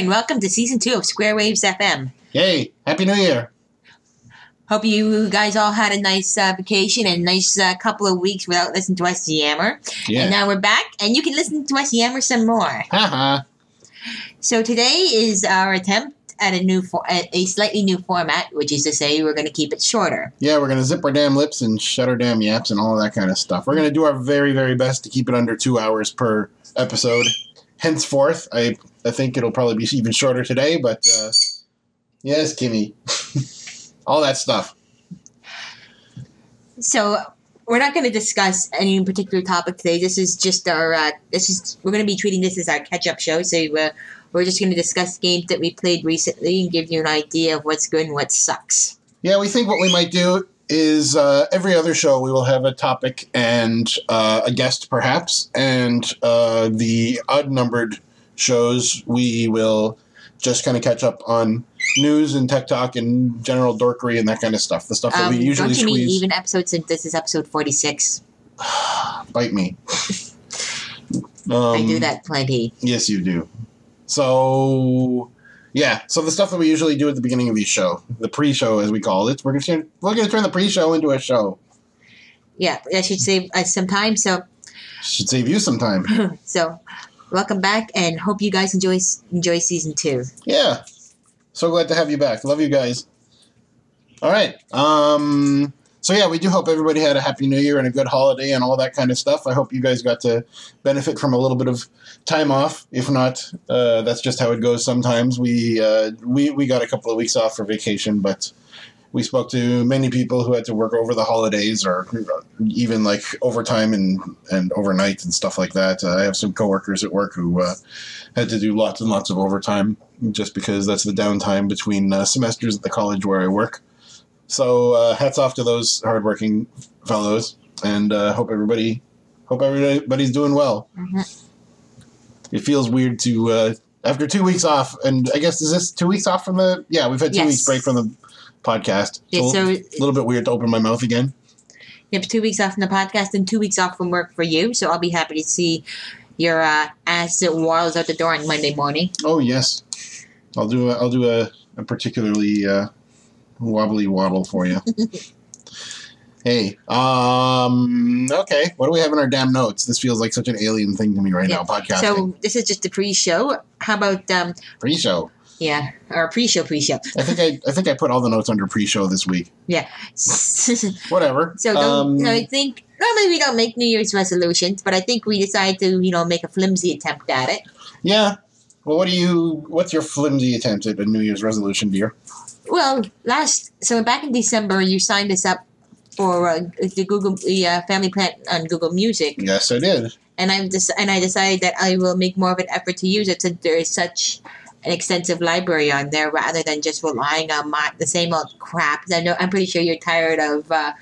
Happy New Year and welcome to season two of Square Waves FM. Yay! Happy New Year! Hope you guys all had a nice uh, vacation and nice uh, couple of weeks without listening to us yammer. Yeah. And now we're back and you can listen to us yammer some more. Haha. So today is our attempt at a new for- at a slightly new format, which is to say we're going to keep it shorter. yeah, we're gonna zip our damn lips and shut our damn yaps and all that kind of stuff. We're gonna do our very, very best to keep it under two hours per episode. Henceforth, I I think it'll probably be even shorter today, but uh, yes, Kimmy, all that stuff. So we're not going to discuss any particular topic today. This is just our uh, this is we're going to be treating this as our catch up show. So uh, we're just going to discuss games that we played recently and give you an idea of what's good and what sucks. Yeah, we think what we might do is uh, every other show we will have a topic and uh, a guest, perhaps, and uh, the odd numbered shows we will just kind of catch up on news and tech talk and general dorkery and that kind of stuff. The stuff that Um, we usually don't you mean even episodes? Since this is episode forty six. Bite me. um, I do that plenty. Yes, you do. So, yeah. So the stuff that we usually do at the beginning of each show, the pre-show as we call it, we're gonna we're gonna turn the pre-show into a show. Yeah, that should save us some time. So Should save you some time. so welcome back and hope you guys enjoy enjoy season two. Yeah. So glad to have you back. Love you guys. All right. Um so yeah, we do hope everybody had a happy new year and a good holiday and all that kind of stuff. I hope you guys got to benefit from a little bit of time off. If not, uh, that's just how it goes sometimes. We uh, we we got a couple of weeks off for vacation, but we spoke to many people who had to work over the holidays or even like overtime and, and overnight and stuff like that. Uh, I have some coworkers at work who uh, had to do lots and lots of overtime just because that's the downtime between uh, semesters at the college where I work. So uh, hats off to those hardworking fellows, and uh, hope everybody hope everybody's doing well. Mhm. It feels weird to uh, after two weeks off, and I guess is this two weeks off from the? Yeah, we've had two Yes. weeks break from the podcast. Yeah, So so a little bit weird to open my mouth again. You have two weeks off from the podcast and two weeks off from work for you. So I'll be happy to see your uh, ass that waddles out the door on Monday morning. Oh yes, I'll do a, I'll do a, a particularly uh, wobbly waddle for you. hey, um, okay. What do we have in our damn notes? This feels like such an alien thing to me right now. Podcasting So this is just a pre-show. How about um, pre-show. Yeah, or pre-show, pre-show. I think I I think I put all the notes under pre-show this week. Yeah. Whatever. So don't. Um, no, I think normally we don't make New Year's resolutions, but I think we decided to you know make a flimsy attempt at it. yeah. Well, what do you? What's your flimsy attempt at a New Year's resolution, dear? Well, last so back in December you signed us up for uh, the Google the uh, Family Plan on Google Music. Yes, I did. and I'm just and I decided that I will make more of an effort to use it since there is such an extensive library on there rather than just relying on my, the same old crap. I know I'm pretty sure you're tired of uh,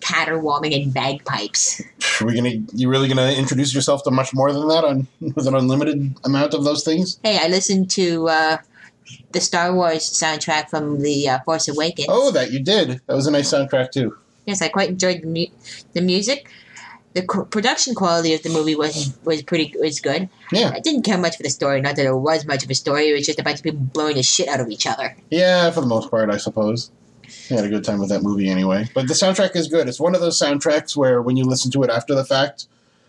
caterwauling and bagpipes. Are we gonna? You really gonna introduce yourself to much more than that on with an unlimited amount of those things? Hey, I listened to uh, the Star Wars soundtrack from the uh, Force Awakens. Oh, that you did. That was a nice soundtrack too. Yes, I quite enjoyed the, mu- the music. The production quality of the movie was was pretty was good. Yeah. I didn't care much for the story. Not that there was much of a story. It was just a bunch of people blowing the shit out of each other. Yeah, for the most part, I suppose. I had a good time with that movie anyway. But the soundtrack is good. It's one of those soundtracks where when you listen to it after the fact,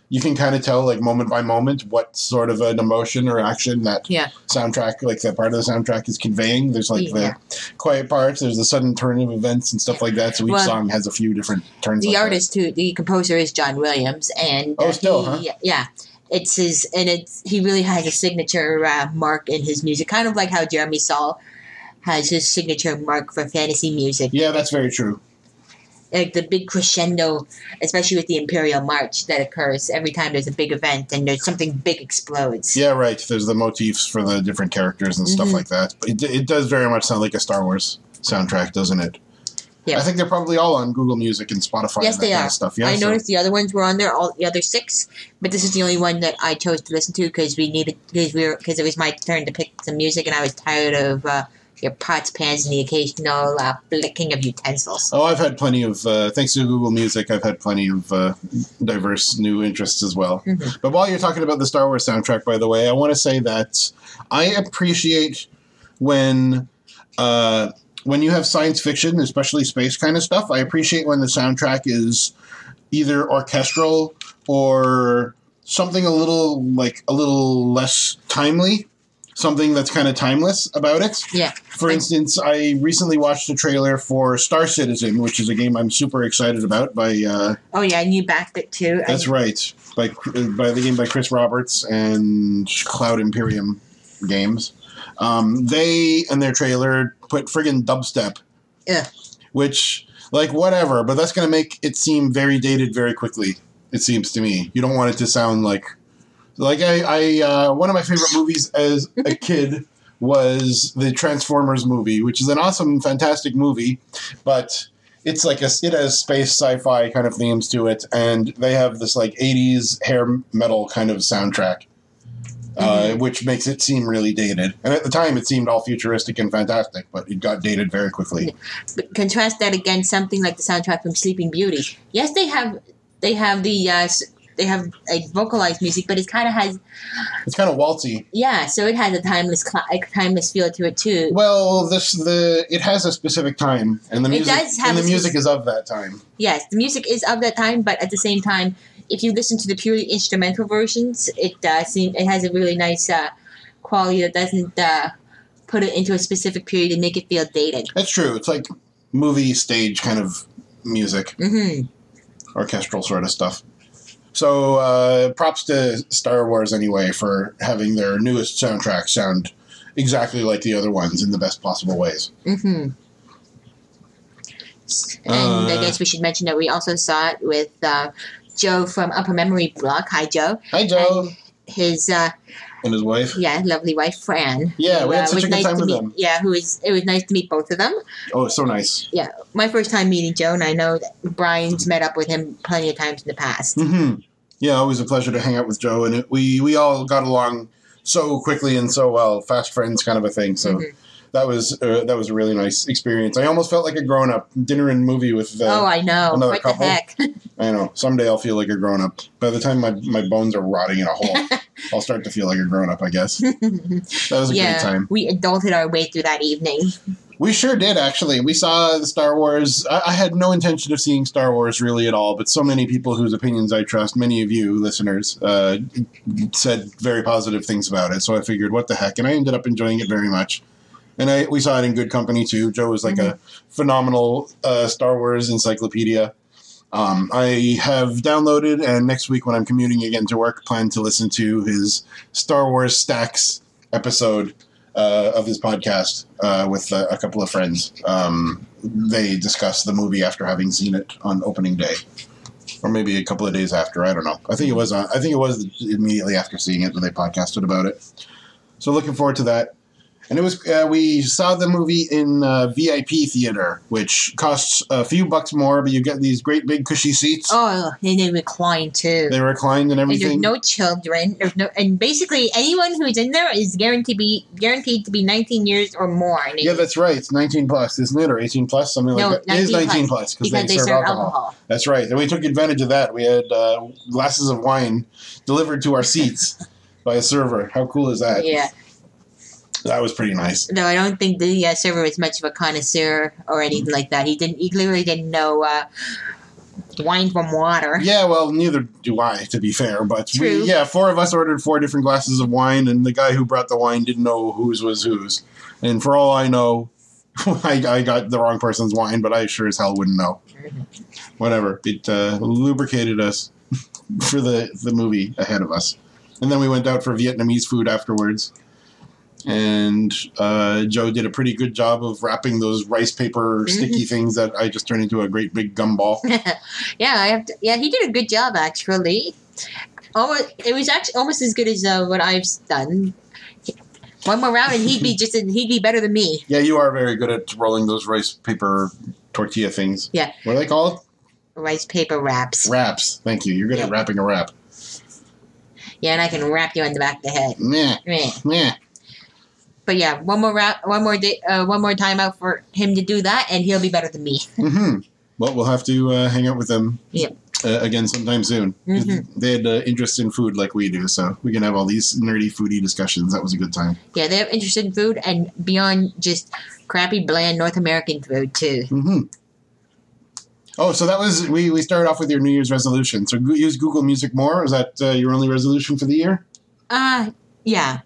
you can kind of tell, like moment by moment, what sort of an emotion or action that Yeah. soundtrack, like that part of the soundtrack, is conveying. There's like Yeah. the quiet parts. There's the sudden turn of events and stuff like that. So each Well, song has a few different turns. the like that. artist too the composer is john williams and Oh, uh, still, he, huh? yeah it's his and it's he really has a signature uh, mark in his music kind of like how jeremy Soule has his signature mark for fantasy music Yeah, that's very true. Like the big crescendo especially with the imperial march that occurs every time there's a big event and there's something big explodes Yeah, right. There's the motifs for the different characters and stuff Mhm. like that. But it, it does very much sound like a Star Wars soundtrack, doesn't it? Yeah. I think they're probably all on Google Music and Spotify. Yes, and that they kind are. Of stuff. Yeah, I so- noticed the other ones were on there, all the other six, but this is the only one that I chose to listen to because we needed because we were because it was my turn to pick some music and I was tired of uh, your pots, pans, and the occasional uh, flicking of utensils. Oh, I've had plenty of, uh, thanks to Google Music, I've had plenty of uh, diverse new interests as well. Mhm. But while you're talking about the Star Wars soundtrack, by the way, I want to say that I appreciate when. Uh, when you have science fiction, especially space kind of stuff, I appreciate when the soundtrack is either orchestral or something a little like a little less timely, something that's kind of timeless about it. Yeah. For instance, I recently watched a trailer for Star Citizen, which is a game I'm super excited about. By uh, Oh yeah, and you backed it too. that's and, right, by by the game by Chris Roberts and Cloud Imperium Games. Um, they and their trailer put friggin' dubstep, Ugh. which like whatever, but that's gonna make it seem very dated very quickly. It seems to me you don't want it to sound like like I, I uh, one of my favorite movies as a kid was the Transformers movie, which is an awesome, fantastic movie, but it's like a it has space sci-fi kind of themes to it, and they have this like '80s hair metal kind of soundtrack, uh, which makes it seem really dated. And at the time, it seemed all futuristic and fantastic, but it got dated very quickly. But contrast that against something like the soundtrack from Sleeping Beauty. Yes, they have they have the uh, they have like vocalized music, but it kind of has It's kind of waltzy. yeah. So it has a timeless cl- timeless feel to it too. Well, this the it has a specific time, and the music and the music is of that time. Yes, the music is of that time, but at the same time, if you listen to the purely instrumental versions, it uh, seem it has a really nice uh, quality that doesn't uh, put it into a specific period and make it feel dated. That's true. It's like movie stage kind of music. hmm orchestral sort of stuff. So uh, props to Star Wars anyway for having their newest soundtrack sound exactly like the other ones in the best possible ways. hmm And I Uh, guess we should mention that we also saw it with uh, Joe from Upper Memory Block. Hi, Joe. Hi, Joe And his uh, and his wife. yeah, lovely wife Fran. Yeah, we had uh, such was a good nice time with meet, them. Yeah, who is it was nice to meet both of them. Oh, so nice. Yeah, my first time meeting Joe, and I know that Brian's met up with him plenty of times in the past. hmm Yeah, always a pleasure to hang out with Joe, and it, we we all got along so quickly and so well, fast friends kind of a thing. So. Mhm. That was uh, that was a really nice experience. I almost felt like a grown up. Dinner and movie with uh, oh, I know. another What couple. the heck? I know. Someday I'll feel like a grown up. By the time my, my bones are rotting in a hole, I'll start to feel like a grown up, I guess. That was a yeah, great time. we adulted our way through that evening. We sure did, actually. We saw the Star Wars. I, I had no intention of seeing Star Wars really at all, but so many people whose opinions I trust, many of you listeners, uh, said very positive things about it. So I figured, what the heck? And I ended up enjoying it very much. And I, we saw it in good company too. Joe was like a phenomenal uh, Star Wars encyclopedia. Um, I have downloaded, and next week when I'm commuting again to work, plan to listen to his Star Wars Stacks episode uh, of his podcast uh, with uh, a couple of friends. Um, they discussed the movie after having seen it on opening day, or maybe a couple of days after. I don't know. I think it was. On, I think it was immediately after seeing it that they podcasted about it. So looking forward to that. And it was uh, we saw the movie in uh, VIP theater, which costs a few bucks more, but you get these great big cushy seats. Oh, and they recline too. They reclined and and there's everything. no children. There's no, and basically anyone who's in there is guaranteed to be guaranteed to be 19 years or more. Yeah, that's right. It's 19 plus, isn't it, or 18 plus, something No, like that. It is 19 19 plus because because they, serve, alcohol. That's right. And we took advantage of that. We had uh, glasses of wine delivered to our seats by a server. How cool is that? Yeah. That was pretty nice. No, I don't think the uh, server was much of a connoisseur or anything like that. He didn't. He clearly didn't know uh, wine from water. Yeah, well, neither do I, to be fair. But True. we, yeah, four of us ordered four different glasses of wine, and the guy who brought the wine didn't know whose was whose. And for all I know, I, I got the wrong person's wine, but I sure as hell wouldn't know. Whatever. It uh, lubricated us for the, the movie ahead of us. And then we went out for Vietnamese food afterwards. And uh, Joe did a pretty good job of wrapping those rice paper sticky things that I just turned into a great big gumball. yeah, I have to, yeah, he did a good job actually. Almost, it was actually almost as good as uh, what I've done. One more round, and he'd be just he'd be better than me. Yeah, you are very good at rolling those rice paper tortilla things. Yeah. What are they called? Rice paper wraps. Wraps. Thank you. You're good at wrapping a wrap. Yeah, and I can wrap you on the back of the head. Meh, Meh. meh. But yeah, one more round, one more day, uh, one more time out for him to do that, and he'll be better than me. hmm Well, we'll have to uh, hang out with them Yep. uh, again sometime soon. Mhm. They had uh, interest in food like we do, so we can have all these nerdy foodie discussions. That was a good time. Yeah, they have interest in food and beyond just crappy, bland North American food too. hmm Oh, so that was we. We started off with your New Year's resolution. So use Google Music more. Is that uh, your only resolution for the year? Uh yeah.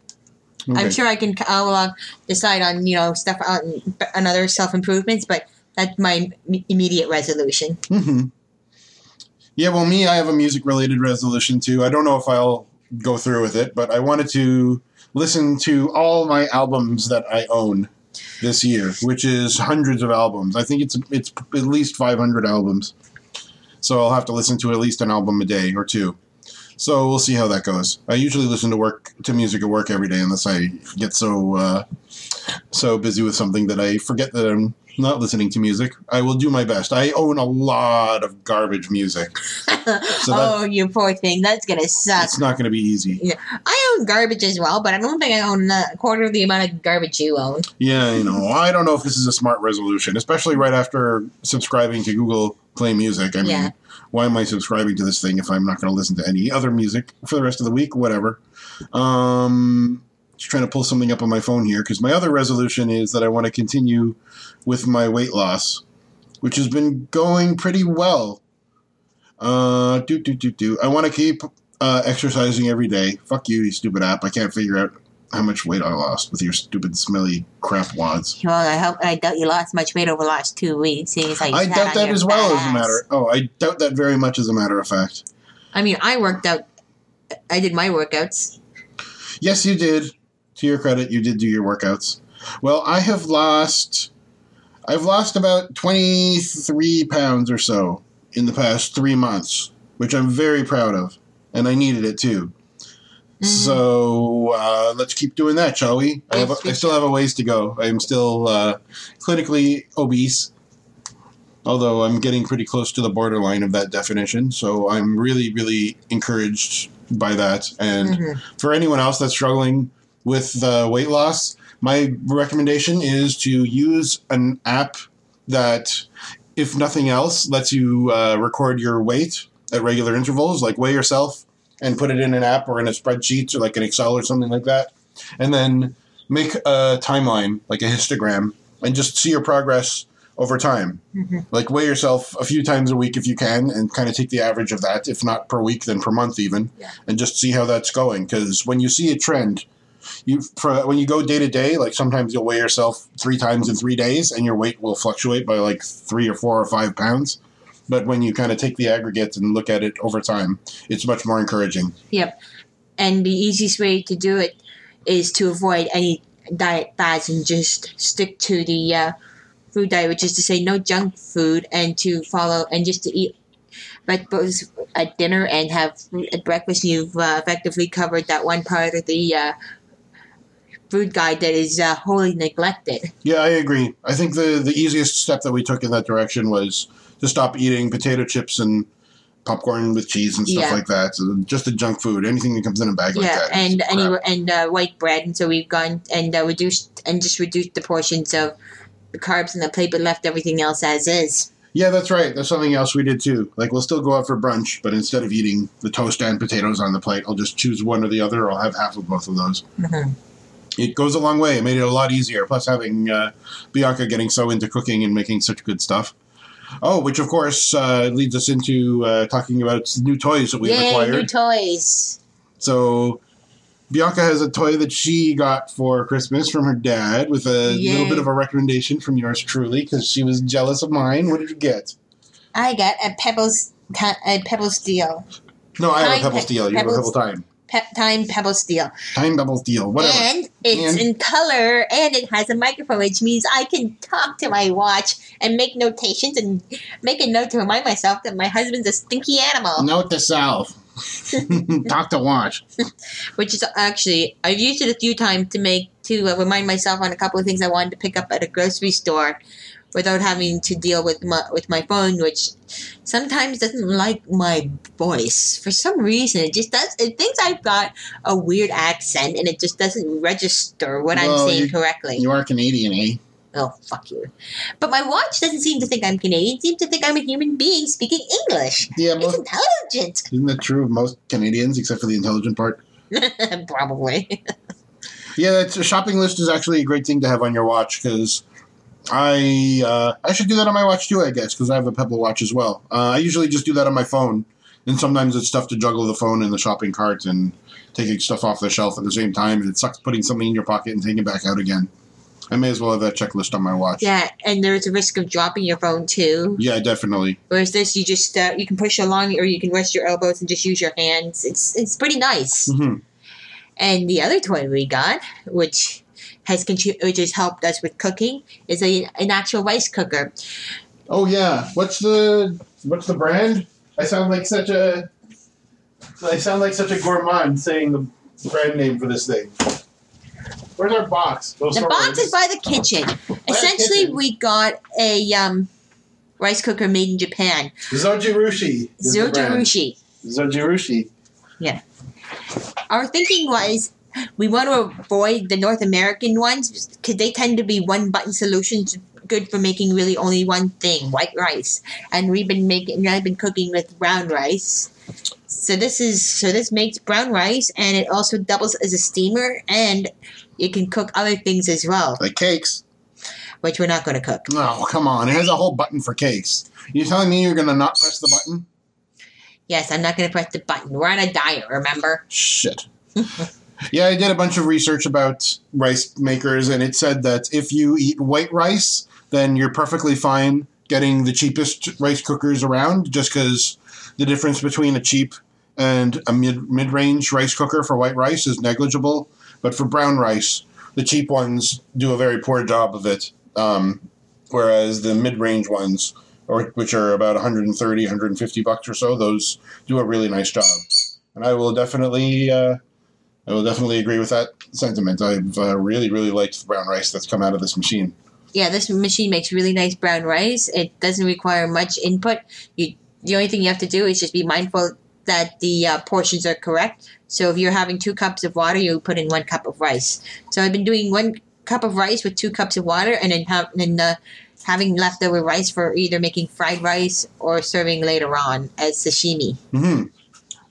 Okay. I'm sure I can. I'll uh, decide on you know stuff on, on other self improvements, but that's my im- immediate resolution. hmm Yeah, well, me, I have a music related resolution too. I don't know if I'll go through with it, but I wanted to listen to all my albums that I own this year, which is hundreds of albums. I think it's it's at least 500 albums. So I'll have to listen to at least an album a day or two. So we'll see how that goes. I usually listen to work to music at work every day, unless I get so uh, so busy with something that I forget that I'm not listening to music. I will do my best. I own a lot of garbage music. oh, you poor thing. That's gonna suck. It's not going to be easy. Yeah. I own garbage as well, but I don't think I own a quarter of the amount of garbage you own. Yeah, you know, I don't know if this is a smart resolution, especially right after subscribing to Google Play Music. I mean, Yeah. Why am I subscribing to this thing if I'm not going to listen to any other music for the rest of the week? Whatever. Um, just trying to pull something up on my phone here because my other resolution is that I want to continue with my weight loss, which has been going pretty well. Uh, do do do do. I want to keep uh, exercising every day. Fuck you, you stupid app. I can't figure out how much weight I lost with your stupid smelly crap wads. Well, I hope I doubt you lost much weight over the last two weeks. Seeing as how you I doubt that as well, fat as a matter. Oh, I doubt that very much, as a matter of fact. I mean, I worked out. I did my workouts. Yes, you did. To your credit, you did do your workouts. Well, I have lost. I've lost about twenty three pounds or so in the past three months, which I'm very proud of, and I needed it too. Mhm. So uh, let's keep doing that, shall we? I, have I still have a ways to go. I am still uh, clinically obese, although I'm getting pretty close to the borderline of that definition. So I'm really, really encouraged by that. And Mhm. for anyone else that's struggling with uh, weight loss, my recommendation is to use an app that, if nothing else, lets you uh, record your weight at regular intervals, like weigh yourself and put it in an app or in a spreadsheet or like an Excel or something like that. And then make a timeline, like a histogram, and just see your progress over time. Mhm. Like weigh yourself a few times a week if you can, and kind of take the average of that. If not per week, then per month even, Yeah. and just see how that's going. Because when you see a trend, you for, when you go day to day, like sometimes you'll weigh yourself three times in three days, and your weight will fluctuate by like three or four or five pounds. But when you kind of take the aggregate and look at it over time, it's much more encouraging. Yep. And the easiest way to do it is to avoid any diet fads and just stick to the uh, food diet, which is to say no junk food and to follow and just to eat vegetables at dinner and have at breakfast. You've uh, effectively covered that one part of the uh, food guide that is uh, wholly neglected. Yeah, I agree. I think the the easiest step that we took in that direction was to stop eating potato chips and popcorn with cheese and stuff Yeah. like that. So just the junk food, anything that comes in a bag like that. yeah, that. is and crap. any and uh, white bread, and so we've gone and uh, reduced and just reduced the portions of the carbs in the plate, but left everything else as is. Yeah, that's right. That's something else we did too. Like we'll still go out for brunch, but instead of eating the toast and potatoes on the plate, I'll just choose one or the other, or I'll have half of both of those. Mhm. It goes a long way. It made it a lot easier. Plus, having uh, Bianca getting so into cooking and making such good stuff. Oh, which of course uh, leads us into uh, talking about new toys that we've Yay, acquired. new toys! So Bianca has a toy that she got for Christmas from her dad with a Yay. little bit of a recommendation from yours truly because she was jealous of mine. What did you get? I got a Pebbles a Pebble Steel, No, I have a Time Pebble Steel. You have a Pebbles- Pebble Time. Pep Time Pebble Steel, Time Pebble Steel. Whatever. and it's And- in color, and it has a microphone, which means I can talk to my watch and make notations and make a note to remind myself that my husband's a stinky animal. Note to self. Talk to watch. which is actually I've used it a few times to make to uh, remind myself on a couple of things I wanted to pick up at a grocery store, without having to deal with my with my phone, which sometimes doesn't like my voice for some reason. It just does. It thinks I've got a weird accent, and it just doesn't register what Well, I'm saying you- correctly. You are Canadian, eh? Oh, fuck you. But my watch doesn't seem to think I'm Canadian. It seems to think I'm a human being speaking English. Yeah, It's most, intelligent. isn't that true of most Canadians except for the intelligent part? Probably. Yeah, that's, a shopping list is actually a great thing to have on your watch because I uh, I should do that on my watch too. I guess because I have a Pebble watch as well. Uh, I usually just do that on my phone, and sometimes it's tough to juggle the phone and the shopping cart and taking stuff off the shelf at the same time. And it sucks putting something in your pocket and taking it back out again. I may as well have that checklist on my watch. Yeah, and there's a risk of dropping your phone too. Yeah, definitely. Whereas this, you just uh, you can push along, or you can rest your elbows and just use your hands. It's it's pretty nice. hmm And the other toy we got, which has contri- which has helped us with cooking, is a an actual rice cooker. Oh yeah, what's the what's the brand? I sound like such a I sound like such a gourmand saying the brand name for this thing. Where's our box? Oh, The box is by the kitchen. Essentially, kitchen. we got a um, rice cooker made in Japan, Zojirushi. Zojirushi. Zojirushi. Yeah. Our thinking was we want to avoid the North American ones because they tend to be one button solutions, good for making really only one thing, white rice. And we've been making, I've been cooking with brown rice. So this is so this makes brown rice, and it also doubles as a steamer, and it can cook other things as well, Like cakes. which we're not going to cook. Oh, come on. It has a whole button for cakes. You telling me you're gonna not press the button? Yes, I'm not going to press the button. We're on a diet, remember? Shit. yeah, I did a bunch of research about rice makers, and it said that if you eat white rice, then you're perfectly fine getting the cheapest rice cookers around, just because the difference between a cheap and a mid mid range rice cooker for white rice is negligible. But for brown rice, the cheap ones do a very poor job of it, um, whereas the mid range ones, or which are about 130, 150 bucks or so, those do a really nice job and I will definitely, uh, I will definitely agree with that sentiment. I've uh, really, really liked the brown rice that's come out of this machine. yeah, this machine makes really nice brown rice. It doesn't require much input. You the only thing you have to do is just be mindful that the uh, portions are correct. So if you're having two cups of water, you put in one cup of rice. So I've been doing one cup of rice with two cups of water, and then have and uh, having leftover rice for either making fried rice or serving later on as sashimi. hmm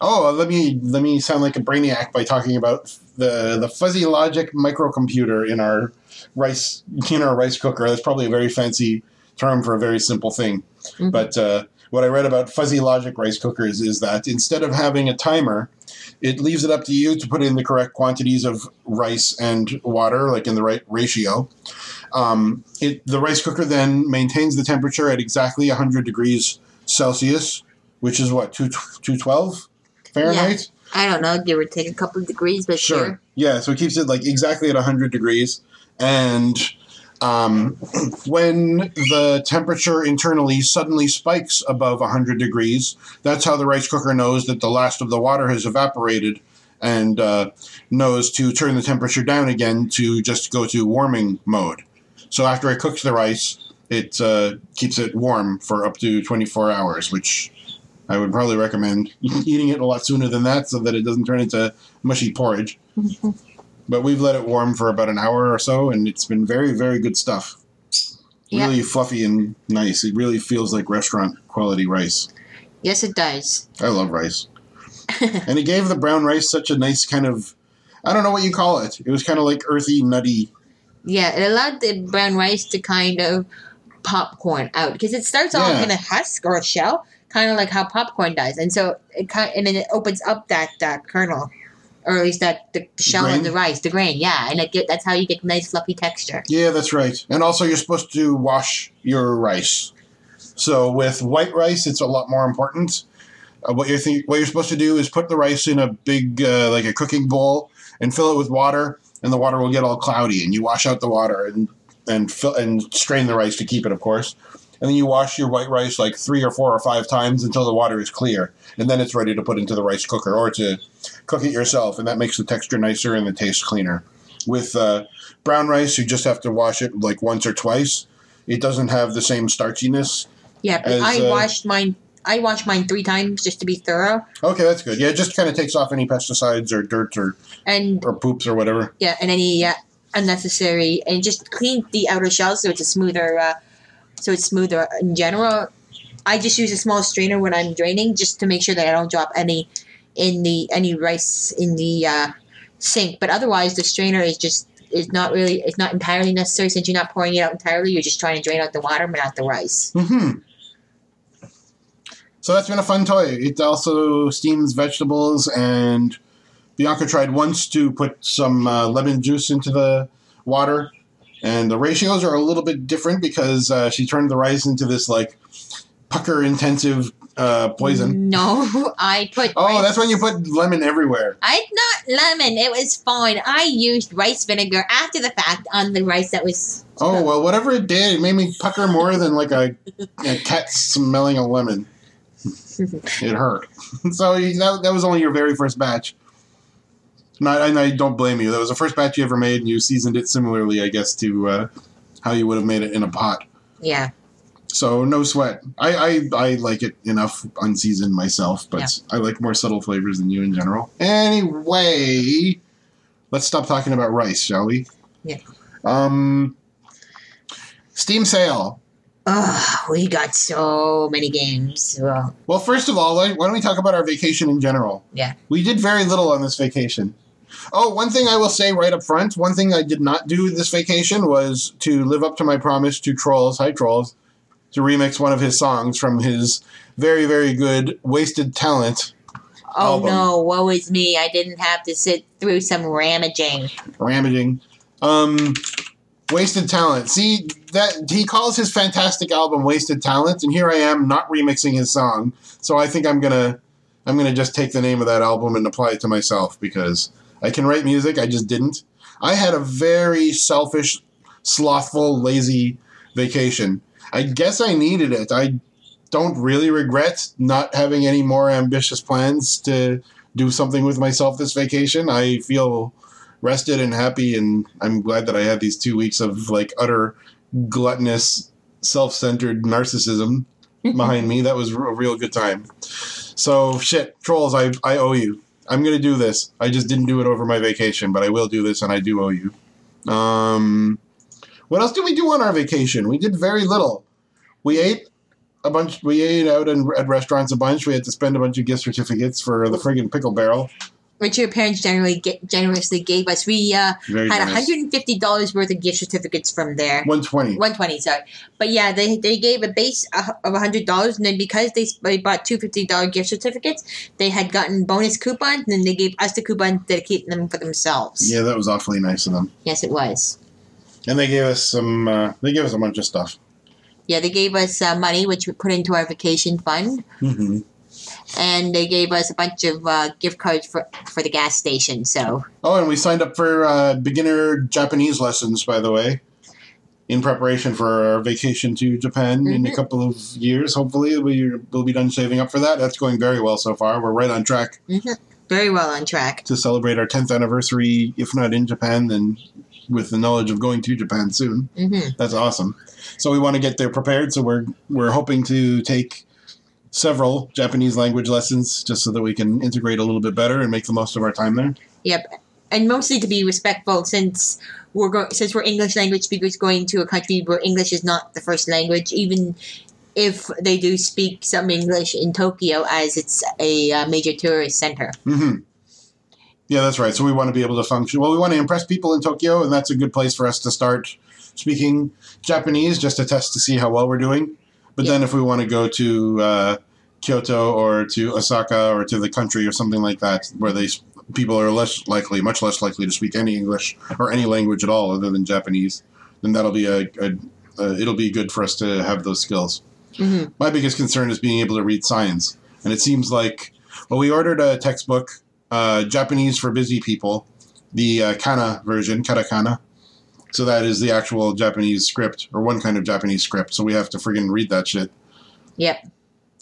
Oh, let me let me sound like a brainiac by talking about the the fuzzy logic microcomputer in our rice in our rice cooker. That's probably a very fancy term for a very simple thing. Mhm. But uh, what I read about fuzzy logic rice cookers is that instead of having a timer, it leaves it up to you to put in the correct quantities of rice and water, like in the right ratio. Um, it, the rice cooker then maintains the temperature at exactly 100 degrees Celsius, which is what, 2, 212 Fahrenheit? I don't know, give or take a couple of degrees, but sure. Yeah, so it keeps it like exactly at 100 degrees. And um, when the temperature internally suddenly spikes above 100 degrees, that's how the rice cooker knows that the last of the water has evaporated and uh, knows to turn the temperature down again to just go to warming mode. So after it cooks the rice, it uh, keeps it warm for up to 24 hours, which I would probably recommend eating it a lot sooner than that so that it doesn't turn into mushy porridge. But we've let it warm for about an hour or so, and it's been very, very good stuff. Yeah. Really fluffy and nice. It really feels like restaurant quality rice. Yes, it does. I love rice. and it gave the brown rice such a nice kind of I don't know what you call it. It was kind of like earthy, nutty. Yeah, it allowed the brown rice to kind of popcorn out because it starts off Yeah. in a husk or a shell, kind of like how popcorn does, and so it kind and then it opens up that uh, kernel, or at least that the, the shell of the rice, the grain. Yeah, and it get, that's how you get nice fluffy texture. Yeah, that's right. And also, you're supposed to wash your rice. So with white rice, it's a lot more important. Uh, what you're think, what you're supposed to do is put the rice in a big uh, like a cooking bowl and fill it with water, and the water will get all cloudy, and you wash out the water and and fill and strain the rice to keep it, of course. And then you wash your white rice like three or four or five times until the water is clear, and then it's ready to put into the rice cooker or to cook it yourself, and that makes the texture nicer and the taste cleaner. With uh, brown rice, you just have to wash it like once or twice. it doesn't have the same starchiness. Yeah, but As, I uh, washed mine. I washed mine three times just to be thorough, Okay, that's good. Yeah, it just kind of takes off any pesticides or dirt or, and or poops or whatever. yeah, and any uh, unnecessary, and just clean the outer shell so it's a smoother, uh, so it's smoother in general. I just use a small strainer when I'm draining, just to make sure that I don't drop any in the any rice in the uh, sink. But otherwise, the strainer is just is not really it's not entirely necessary since you're not pouring it out entirely. You're just trying to drain out the water, but not the rice. hmm So that's been a fun toy. It also steams vegetables, and Bianca tried once to put some uh, lemon juice into the water, and the ratios are a little bit different because uh, she turned the rice into this like pucker intensive uh, poison. No, I put. Oh, rice- that's when you put lemon everywhere. I not lemon. It was fine. I used rice vinegar after the fact on the rice that was. Oh well, whatever it did, it made me pucker more than like a, a cat smelling a lemon. It hurt. so that, that was only your very first batch. Not, and I don't blame you. That was the first batch you ever made, and you seasoned it similarly, I guess, to uh, how you would have made it in a pot. Yeah. So no sweat. I, I, I like it enough unseasoned myself, but Yeah. I like more subtle flavors than you in general. Anyway, let's stop talking about rice, shall we? Yeah. Um, Steam sale. Ugh, we got so many games. Well, Well, first of all, why why don't we talk about our vacation in general? Yeah. We did very little on this vacation. Oh, one thing I will say right up front, one thing I did not do this vacation was to live up to my promise to Trolls, hi Trolls, to remix one of his songs from his very, very good Wasted Talent oh Album. no, woe is me. I didn't have to sit through some ramaging. Ramaging. Um, Wasted Talent. See that he calls his fantastic album Wasted Talent, and here I am not remixing his song. So I think I'm gonna I'm gonna just take the name of that album and apply it to myself because I can write music. I just didn't. I had a very selfish, slothful, lazy vacation. I guess I needed it. I don't really regret not having any more ambitious plans to do something with myself this vacation. I feel rested and happy, and I'm glad that I had these two weeks of like utter gluttonous, self-centered narcissism behind me. That was a real good time. So shit, trolls, I I owe you. I'm gonna do this. I just didn't do it over my vacation, but I will do this, and I do owe you. Um, what else did we do on our vacation? We did very little. We ate a bunch. We ate out in, at restaurants a bunch. We had to spend a bunch of gift certificates for the friggin' pickle barrel. Which your parents generally get, generously gave us. We uh, had nice. $150 worth of gift certificates from there. One twenty. 120 sorry but yeah they, they gave a base of $100 and then because they, they bought two $50 gift certificates they had gotten bonus coupons and then they gave us the coupons to keep them for themselves Yeah, that was awfully nice of them. yes it was And they gave us some. Uh, they gave us a bunch of stuff. yeah they gave us uh, money which we put into our vacation fund Mm-hmm. And they gave us a bunch of uh, gift cards for, for the gas station so Oh, and we signed up for uh, beginner Japanese lessons, by the way, in preparation for our vacation to Japan in a Mhm. couple of years. Hopefully, we will be done saving up for that. That's going very well so far. We're right on track very well on track to celebrate our 10th anniversary, if not in Japan, then with the knowledge of going to Japan soon. hmm That's awesome. So we want to get there prepared. So we're we're hoping to take several Japanese language lessons just so that we can integrate a little bit better and make the most of our time there. Yep, and mostly to be respectful since we're go- since we're English language speakers going to a country where English is not the first language, even if they do speak some English in Tokyo as it's a uh, major tourist center. hmm Yeah, that's right. So we want to be able to function. Well, we want to impress people in Tokyo, and that's a good place for us to start speaking Japanese just to test to see how well we're doing. But then if we want to go to uh, Kyoto or to Osaka or to the country or something like that, where they people are less likely, much less likely to speak any English or any language at all other than Japanese, then that'll be a, a, a it'll be good for us to have those skills. hmm My biggest concern is being able to read signs, and it seems like well, we ordered a textbook, uh, Japanese for busy people, the uh, kana version, katakana. So that is the actual Japanese script, or one kind of Japanese script. So we have to friggin' read that shit. Yep.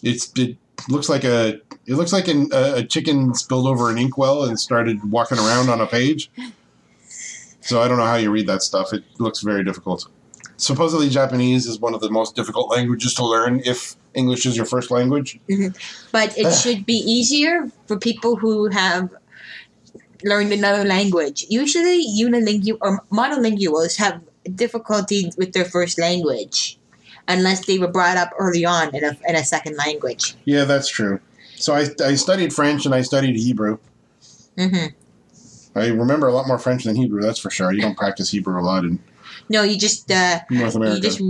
It's it looks like a it looks like an, a, a chicken spilled over an inkwell and started walking around on a page. So I don't know how you read that stuff. It looks very difficult. supposedly Japanese is one of the most difficult languages to learn if English is your first language. Mm-hmm. But it should be easier for people who have learned another language. Usually, unilingual or monolinguals have difficulty with their first language unless they were brought up early on in a, in a second language. Yeah, that's true. So I, I studied French and I studied Hebrew. hmm I remember a lot more French than Hebrew, that's for sure. You don't practice Hebrew a lot in No, you just uh, North you America. just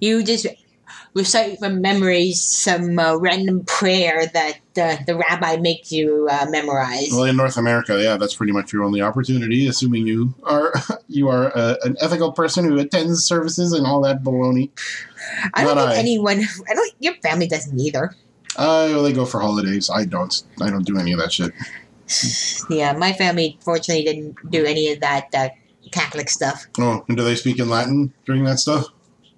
you just recite from memory some uh, random prayer that uh, the rabbi makes you uh, memorize. Well, in North America, yeah, that's pretty much your only opportunity, assuming you are you are uh, an ethical person who attends services and all that baloney. I don't think I. anyone. I don't. Your family doesn't either. I only go for holidays. I don't. I don't do any of that shit. Yeah, my family fortunately didn't do any of that uh, Catholic stuff. Oh, and do they speak in Latin during that stuff?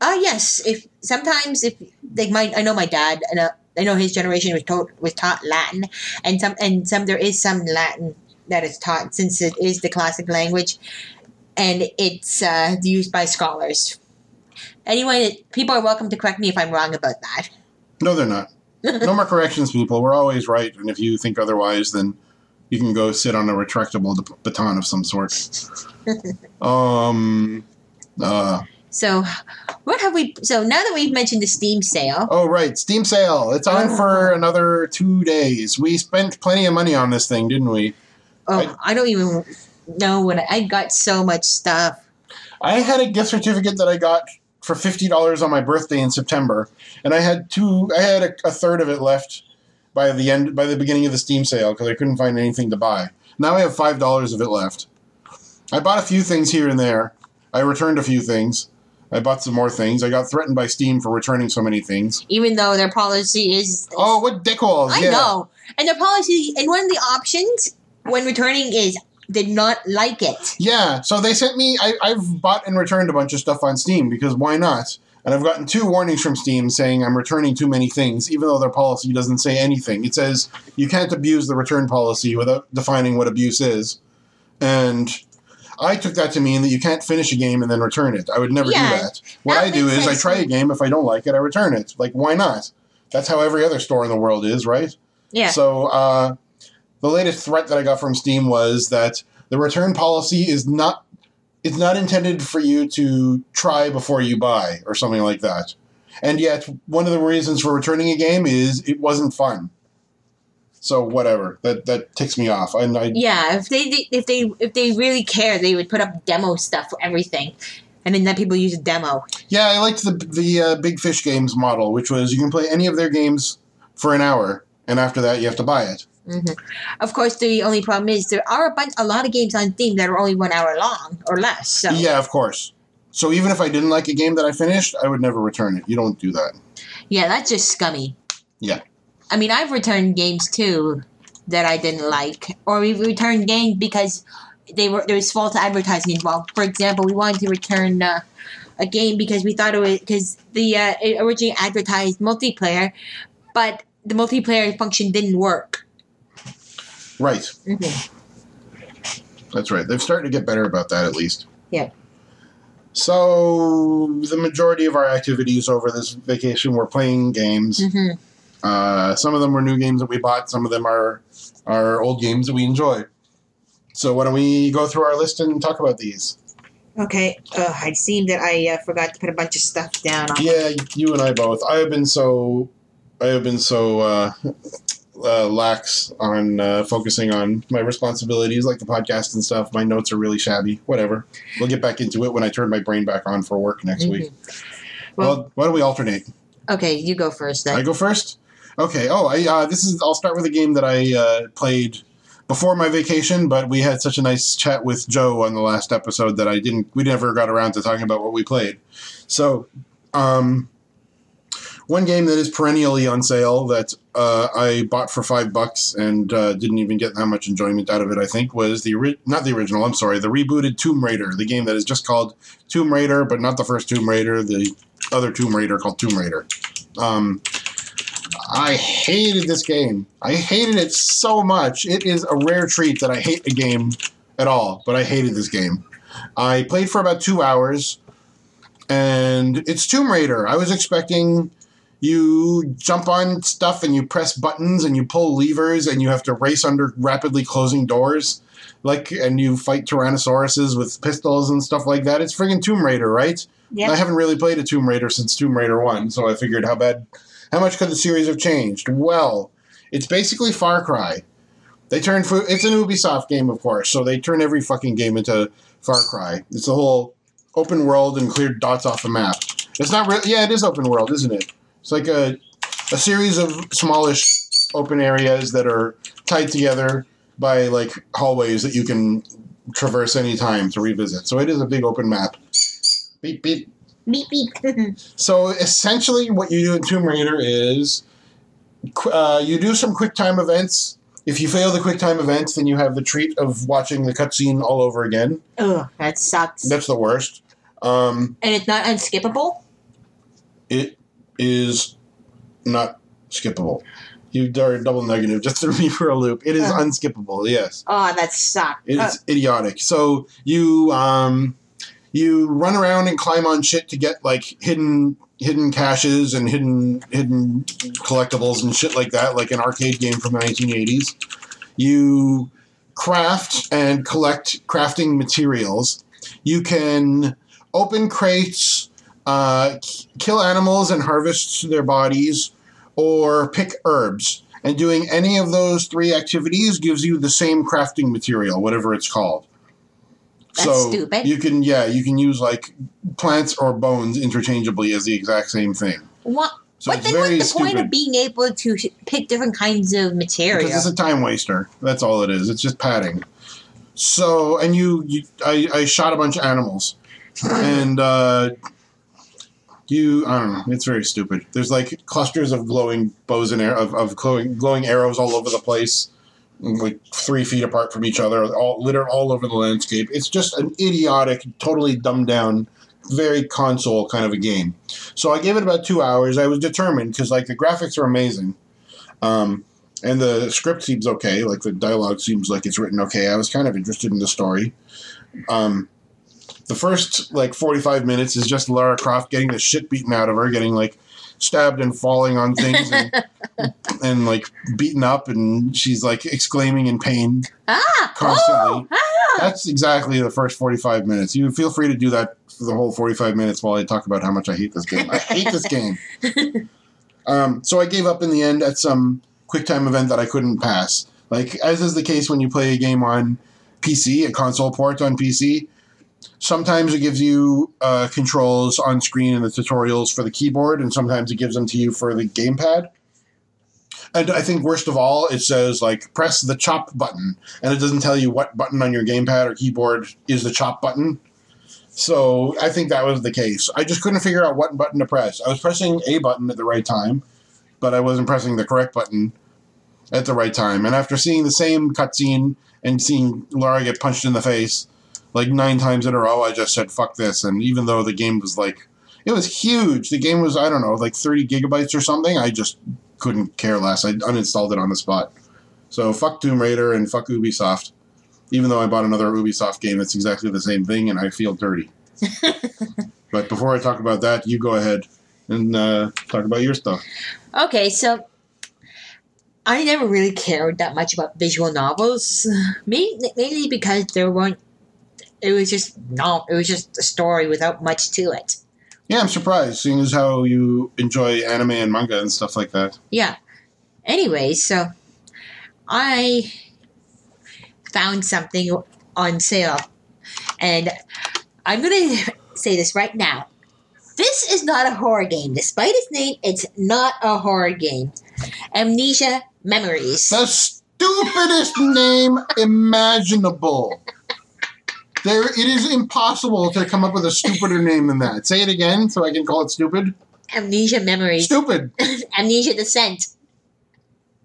Uh yes. If sometimes if they might, I know my dad and uh, I know his generation was taught was taught Latin and some and some there is some Latin that is taught since it is the classic language and it's uh, used by scholars. Anyway, people are welcome to correct me if I'm wrong about that. No, they're not. No more corrections, people. We're always right, and if you think otherwise, then you can go sit on a retractable baton of some sort. um. Uh. So, what have we? So now that we've mentioned the Steam sale, Oh, right. Steam sale. It's on oh. for another two days. We spent plenty of money on this thing, didn't we? oh, I don't even know when I, I got so much stuff. I had a gift certificate that I got for fifty dollars on my birthday in September, and I had two. I had a, a third of it left by the end, by the beginning of the Steam sale, because I couldn't find anything to buy. Now I have five dollars of it left. I bought a few things here and there. I returned a few things. I bought some more things. I got threatened by Steam for returning so many things. Even though their policy is Oh, what dickholes! I yeah. know. And their policy, and one of the options when returning is did not like it. Yeah, so they sent me. I, I've bought and returned a bunch of stuff on Steam because why not? And I've gotten two warnings from Steam saying I'm returning too many things, even though their policy doesn't say anything. It says you can't abuse the return policy without defining what abuse is. And I took that to mean that you can't finish a game and then return it. I would never Yeah, do that. What that I do is I try a game. If I don't like it, I return it. Like, why not? That's how every other store in the world is, right? Yeah. So uh, the latest threat that I got from Steam was that the return policy is not it's not intended for you to try before you buy or something like that. And yet, one of the reasons for returning a game is it wasn't fun. So whatever that that ticks me off. And I yeah, if they if they if they really care, they would put up demo stuff for everything, and then let people use a demo. yeah I liked the the uh, Big Fish Games model, which was you can play any of their games for an hour, and after that you have to buy it. hmm Of course, the only problem is there are a bunch, a lot of games on Steam that are only one hour long or less. So Yeah, of course. So even if I didn't like a game that I finished, I would never return it. You don't do that. yeah, that's just scummy. Yeah. I mean, I've returned games too that I didn't like, or we've returned games because they were there was false advertising involved. For example, we wanted to return uh, a game because we thought it was because the uh, it originally advertised multiplayer, but the multiplayer function didn't work. Right. Mhm. That's right. They've started to get better about that at least. Yeah. So the majority of our activities over this vacation were playing games. hmm Uh, some of them were new games that we bought. Some of them are are old games that we enjoy. So why don't we go through our list and talk about these? Okay. Uh, it seemed that I uh, forgot to put a bunch of stuff down. On. Yeah, you and I both. I have been so I have been so uh, uh, lax on uh, focusing on my responsibilities, like the podcast and stuff. My notes are really shabby. Whatever. We'll get back into it when I turn my brain back on for work next Mhm. week. Well- Well, why don't we alternate? Okay, you go first then. I go first. Okay. Oh, I uh, this is. I'll start with a game that I uh, played before my vacation, but we had such a nice chat with Joe on the last episode that I didn't. We never got around to talking about what we played. So, um, one game that is perennially on sale that uh, I bought for five bucks and uh, didn't even get that much enjoyment out of it. I think was the ori- not the original. I'm sorry, the rebooted Tomb Raider, the game that is just called Tomb Raider, but not the first Tomb Raider, the other Tomb Raider called Tomb Raider. Um, I hated this game. I hated it so much. It is a rare treat that I hate a game at all, but I hated this game. I played for about two hours, and it's Tomb Raider. I was expecting you jump on stuff and you press buttons and you pull levers and you have to race under rapidly closing doors, like and you fight tyrannosauruses with pistols and stuff like that. It's friggin' Tomb Raider, right? Yeah. I haven't really played a Tomb Raider since Tomb Raider One, so I figured how bad, how much could the series have changed? Well, it's basically Far Cry. They turn it's an Ubisoft game, of course, so they turn every fucking game into Far Cry. It's a whole open world and clear dots off a map. It's not really, yeah, it is open world, isn't it? It's like a a series of smallish open areas that are tied together by like hallways that you can traverse any time to revisit. So it is a big open map. Beep beep. Beep beep. So essentially, what you do in Tomb Raider is uh, you do some quick time events. If you fail the quick time events, then you have the treat of watching the cutscene all over again. Ugh, that sucks. That's the worst. Um, and it's not unskippable. it is not skippable. You are double negative just threw me for a loop. It is Uh. unskippable. Yes. Oh, that sucks. It Uh, idiotic. So you um, you run around and climb on shit to get like hidden hidden caches and hidden hidden collectibles and shit like that, like an arcade game from the 1980s. You craft and collect crafting materials. You can open crates, uh, kill animals and harvest their bodies, or pick herbs. And doing any of those three activities gives you the same crafting material, whatever it's called. That's stupid. You can yeah, you can use like plants or bones interchangeably as the exact same thing. what? So but then what's the stupid. point of being able to pick different kinds of material? because it's a time waster. That's all it is. It's just padding. So, and you, you I, I shot a bunch of animals, and uh, you, I don't know. It's very stupid. There's like clusters of glowing bows and arrow, of, of glowing, glowing arrows all over the place, like three feet apart from each other, all littered all over the landscape. It's just an idiotic, totally dumbed down, very console kind of a game. So I gave it about two hours. I was determined because like the graphics are amazing. Um, and the script seems okay. Like the dialogue seems like it's written okay. I was kind of interested in the story. Um, the first like forty five minutes is just Lara Croft getting the shit beaten out of her, getting like stabbed and falling on things and, and like beaten up, and she's like exclaiming in pain. ah, Constantly. Oh, ah. That's exactly the first forty five minutes. You feel free to do that for the whole forty five minutes while I talk about how much I hate this game. I hate this game. Um, so I gave up in the end at some QuickTime event that I couldn't pass. Like as is the case when you play a game on PC, a console port on PC. Sometimes it gives you uh, controls on screen in the tutorials for the keyboard, and sometimes it gives them to you for the gamepad. And I think worst of all, it says like press the chop button, and it doesn't tell you what button on your gamepad or keyboard is the chop button. So I think that was the case. I just couldn't figure out what button to press. I was pressing a button at the right time, but I wasn't pressing the correct button at the right time. And after seeing the same cutscene and seeing Lara get punched in the face like nine times in a row, I just said fuck this. And even though the game was like, it was huge. The game was I don't know like thirty gigabytes or something. I just couldn't care less. I uninstalled it on the spot. So fuck Tomb Raider and fuck Ubisoft. Even though I bought another Ubisoft game that's exactly the same thing, and I feel dirty. but before I talk about that, you go ahead and uh, talk about your stuff. Okay, so I never really cared that much about visual novels, mainly because there weren't. It was just mm-hmm. no. It was just a story without much to it. Yeah, I'm surprised, seeing as how you enjoy anime and manga and stuff like that. Yeah. Anyway, so I found something on sale, and I'm gonna say this right now. This is not a horror game. Despite its name, it's not a horror game. Amnesia Memories. The stupidest name imaginable. There, it is impossible to come up with a stupider name than that. Say it again, so I can call it stupid. Amnesia Memories. Stupid. Amnesia Descent.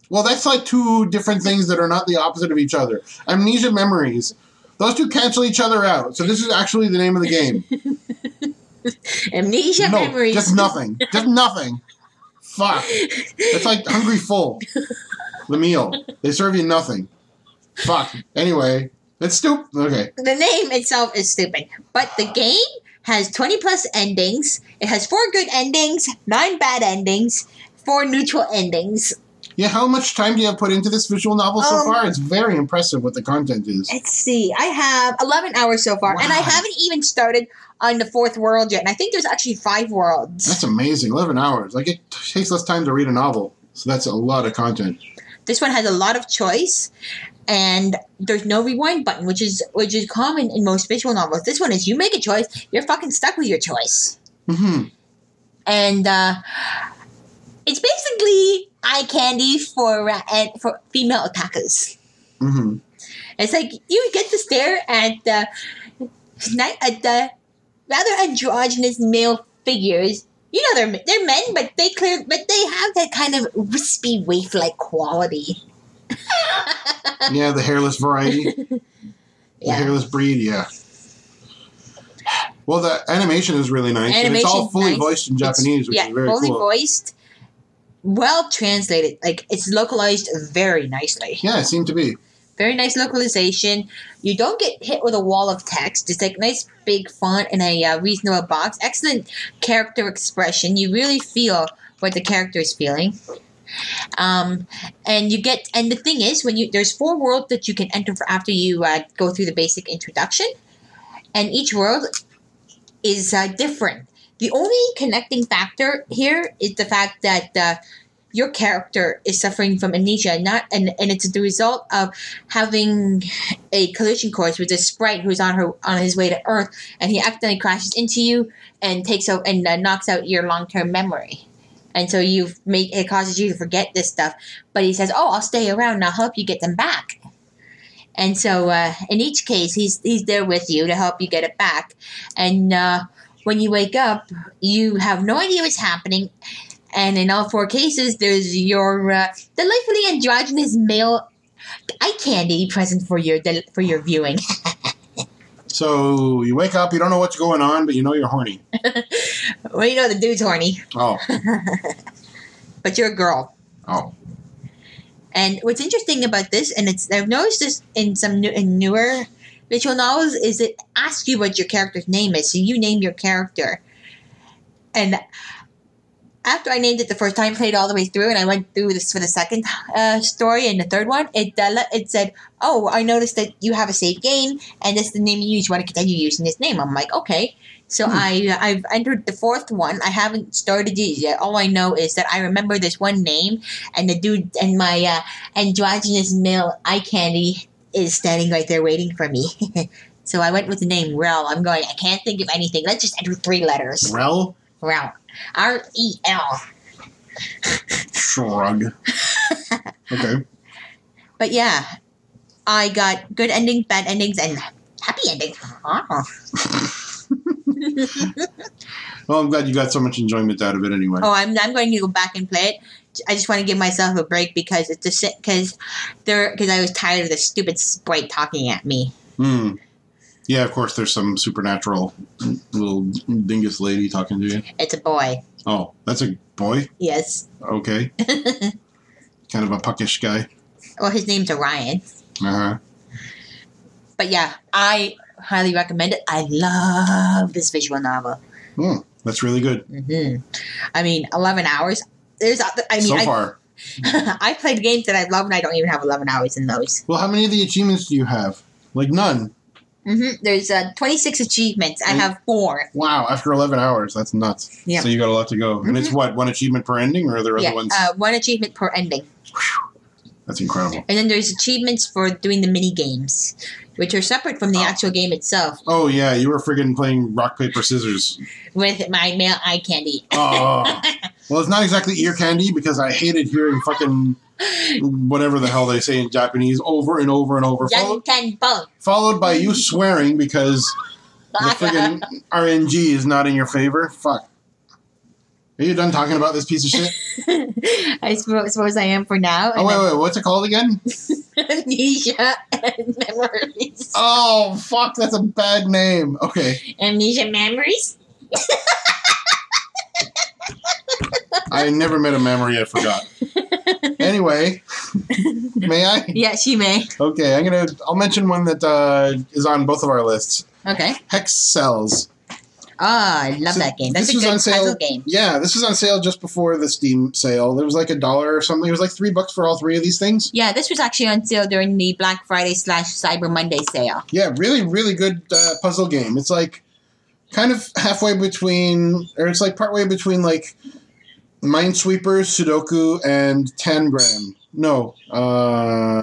Well, that's like two different things that are not the opposite of each other. Amnesia memories. Those two cancel each other out. So this is actually the name of the game. Amnesia no, Memories. just nothing. Just nothing. Fuck. It's like Hungry Full. The meal. They serve you nothing. Fuck. Anyway, it's stupid. Okay. The name itself is stupid, but the game has 20 plus endings. It has four good endings, nine bad endings, four neutral endings. Yeah, how much time do you have put into this visual novel so Um, far? It's very impressive what the content is. Let's see. I have 11 hours so far, and I haven't even started on the fourth world yet. And I think there's actually five worlds. That's amazing. 11 hours. Like, it takes less time to read a novel. So that's a lot of content. This one has a lot of choice, and there's no rewind button, which is which is common in most visual novels. This one is you make a choice, you're fucking stuck with your choice, hmm and uh, it's basically eye candy for uh, and for female attackers. hmm It's like you get to stare at the at the rather androgynous male figures. You know they're they're men, but they clear but they have that kind of wispy waif like quality. Yeah, the hairless variety. The Yeah. hairless breed, yeah. Well, the animation is really nice. and it's all fully nice. voiced in Japanese, which yeah, is very fully cool. voiced, well translated. Like it's localized very nicely. Yeah, it seemed to be. Very nice localization. You don't get hit with a wall of text. It's like nice big font in a uh, reasonable box. Excellent character expression. You really feel what the character is feeling. Um, and you get and the thing is when you there's four worlds that you can enter for after you uh, go through the basic introduction, and each world is uh, different. The only connecting factor here is the fact that uh, your character is suffering from amnesia, not and, and it's the result of having a collision course with a sprite who's on her on his way to Earth, and he accidentally crashes into you and takes out and uh, knocks out your long term memory. And so you make it causes you to forget this stuff, but he says, "Oh, I'll stay around and I'll help you get them back." And so, uh, in each case, he's he's there with you to help you get it back. And uh, when you wake up, you have no idea what's happening. And in all four cases, there's your uh, delightfully androgynous male eye candy present for your for your viewing. So you wake up, you don't know what's going on, but you know you're horny. well, you know the dude's horny, Oh, but you're a girl. oh, And what's interesting about this, and it's I've noticed this in some new, in newer visual novels, is it asks you what your character's name is. So you name your character, and after I named it the first time, played all the way through, and I went through this for the second uh, story and the third one. It uh, it said, "Oh, I noticed that you have a saved game, and this is the name you use. You want to continue using this name?" I'm like, "Okay." So Hmm. I I've entered the fourth one. I haven't started it yet. All I know is that I remember this one name, and the dude and my uh, androgynous male eye candy is standing right there waiting for me. so I went with the name Rel. I'm going. I can't think of anything. Let's just enter three letters. Rel? Rel. R E L. Shrug. okay. But yeah, I got good endings, bad endings, and happy endings. Oh. Well, I'm glad you got so much enjoyment out of it anyway. Oh, I'm, I'm going to go back and play it. I just want to give myself a break because it's a because there because I was tired of the stupid sprite talking at me. Hmm. Yeah, of course, there's some supernatural little dingus lady talking to you. It's a boy. Oh, that's a boy? Yes. Okay. kind of a puckish guy. well, his name's Orion. Uh huh. But yeah, I highly recommend it. I love this visual novel. Hmm. That's really good. hmm I mean, eleven hours. There's, I mean, so I, far. I played games that I love, and I don't even have eleven hours in those. Well, how many of the achievements do you have? Like none. Hmm There's uh, twenty six achievements. I Mm. have four. Wow, after 11 hours. That's nuts. Yeah. So you got a lot to go. And it's what, one achievement per ending, or are there Yeah, other ones? uh, one achievement per ending. That's incredible. And then there's achievements for doing the mini games, which are separate from the Oh. actual game itself. Oh, yeah, you were friggin' playing rock, paper, scissors. With my male eye candy. Oh. well, it's not exactly ear candy because I hated hearing fucking whatever the hell they say in Japanese over and over and over. Followed, followed by you swearing because the friggin' RNG is not in your favor. Fuck. Are you done talking about this piece of shit? I suppose, suppose I am for now. Oh, wait, wait, what's it called again? Amnesia and memories. Oh, fuck, that's a bad name. Okay. Amnesia memories. I never met a memory I forgot. Anyway, may I? Yes, you may. Okay, I'm gonna. I'll mention one that uh, is on both of our lists. Okay. Hexcells. Ah, I love So that game. That's this a was good on sale- puzzle game. Yeah, this was on sale just before the Steam sale. It was like a dollar or something. It was like three bucks for all three of these things. Yeah, this was actually on sale during the Black Friday slash Cyber Monday sale. Yeah, really, really good uh, puzzle game. It's like kind of halfway between, or it's like partway between like Minesweeper, Sudoku, and Tangram. No, uh,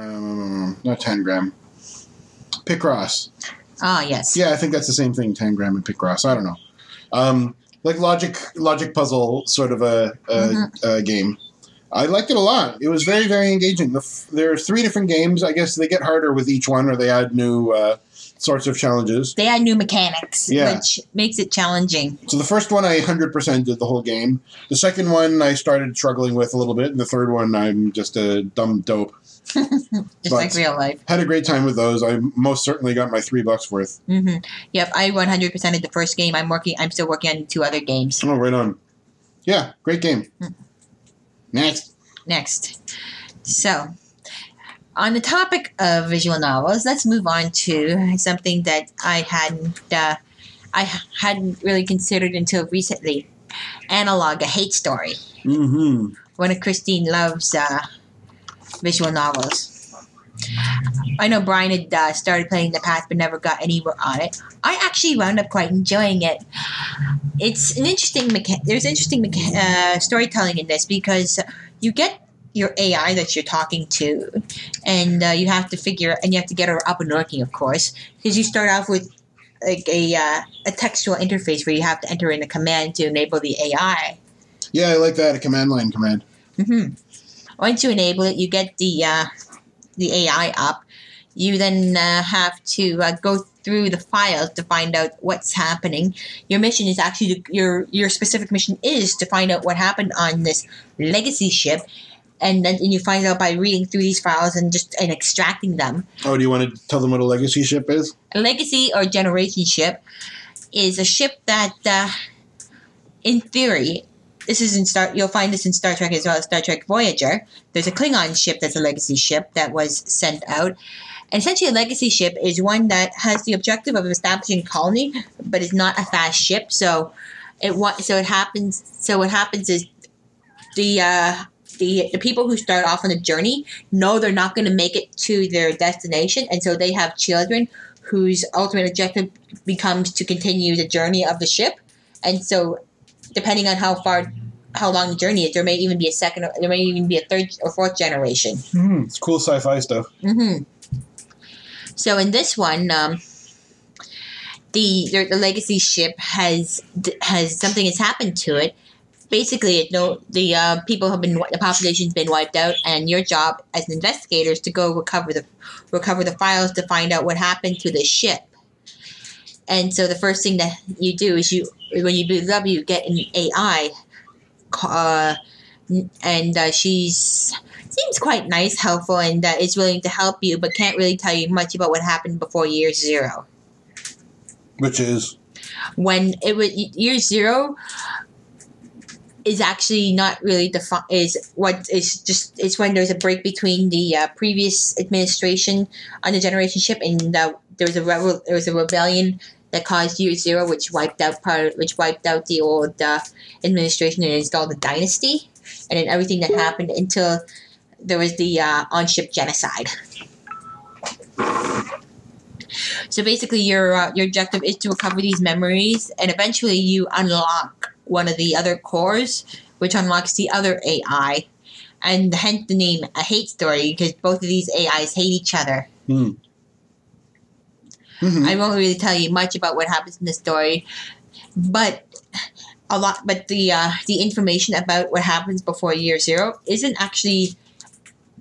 not Tangram. Picross. Ah, yes. Yeah, I think that's the same thing. Tangram and Picross. I don't know. Um, like logic, logic puzzle sort of a, a, Mhm. a game. I liked it a lot. It was very, very engaging. The f- there are three different games. I guess they get harder with each one, or they add new uh, sorts of challenges. They add new mechanics, Yeah. which makes it challenging. So the first one I 100% did the whole game. The second one I started struggling with a little bit. And the third one I'm just a dumb dope. Just But- like real life. Had a great time with those. I most certainly got my three bucks worth. hmm Yep, I 100% of the first game. I'm working. I'm still working on two other games. Oh, right on. Yeah, great game. Hmm. Next. Next, so on the topic of visual novels, let's move on to something that I hadn't. Uh, I hadn't really considered until recently. Analog, a hate story. Mm-hmm. One of Christine Love's uh, visual novels. I know Brian had uh, started playing the past but never got anywhere on it. I actually wound up quite enjoying it. It's an interesting mecha- there's interesting mecha- uh, storytelling in this because you get your AI that you're talking to, and uh, you have to figure and you have to get her up and working, of course, because you start off with like a uh, a textual interface where you have to enter in a command to enable the AI. Yeah, I like that. A command line command. hmm Once you enable it, you get the uh, the AI up. You then uh, have to uh, go through the files to find out what's happening. Your mission is actually to, your your specific mission is to find out what happened on this legacy ship, and then and you find out by reading through these files and just and extracting them. Oh, do you want to tell them what a legacy ship is? A legacy or generation ship is a ship that, uh, in theory, this is in Star. You'll find this in Star Trek as well as Star Trek Voyager. There's a Klingon ship that's a legacy ship that was sent out. And essentially, a legacy ship is one that has the objective of establishing a colony, but is not a fast ship. So it so it happens. So what happens is the uh, the the people who start off on the journey know they're not going to make it to their destination, and so they have children whose ultimate objective becomes to continue the journey of the ship. And so, depending on how far, how long the journey is, there may even be a second, or there may even be a third or fourth generation. Mm-hmm. It's cool sci-fi stuff. hmm So in this one, um, the the the legacy ship has has something has happened to it. Basically, it no the uh, people have been the population's been wiped out, and your job as an investigator is to go recover the recover the files to find out what happened to the ship. And so the first thing that you do is you when you boot up, you get an AI, uh, and uh, she's seems quite nice, helpful, and uh, is willing to help you, but can't really tell you much about what happened before year zero. Which is When it was year zero is actually not really defined. Is what is just it's when there's a break between the uh, previous administration on the generation ship and uh, there was a rebel, there was a rebellion that caused year zero, which wiped out part, which wiped out the old uh, administration and installed the dynasty, and then everything that happened until there was the uh, on-ship genocide. So basically, your uh, your objective is to recover these memories, and eventually you unlock one of the other cores, which unlocks the other AI, and hence the name a hate story because both of these AIs hate each other. Mhm. I won't really tell you much about what happens in the story, but a lot. But the uh, the information about what happens before year zero isn't actually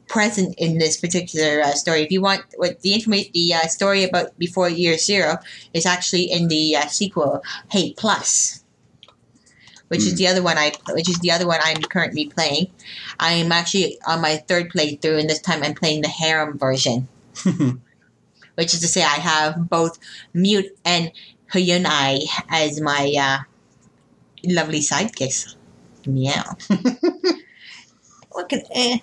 present in this particular uh, story. If you want what the information, the uh, story about before year zero is actually in the uh, sequel, Hate Plus, which is Hmm. the other one I, which is the other one I'm currently playing. I'm actually on my third playthrough, and this time I'm playing the harem version which is to say I have both Mute and Hyun-ae as my uh, lovely sidekicks. Meow. what can, eh.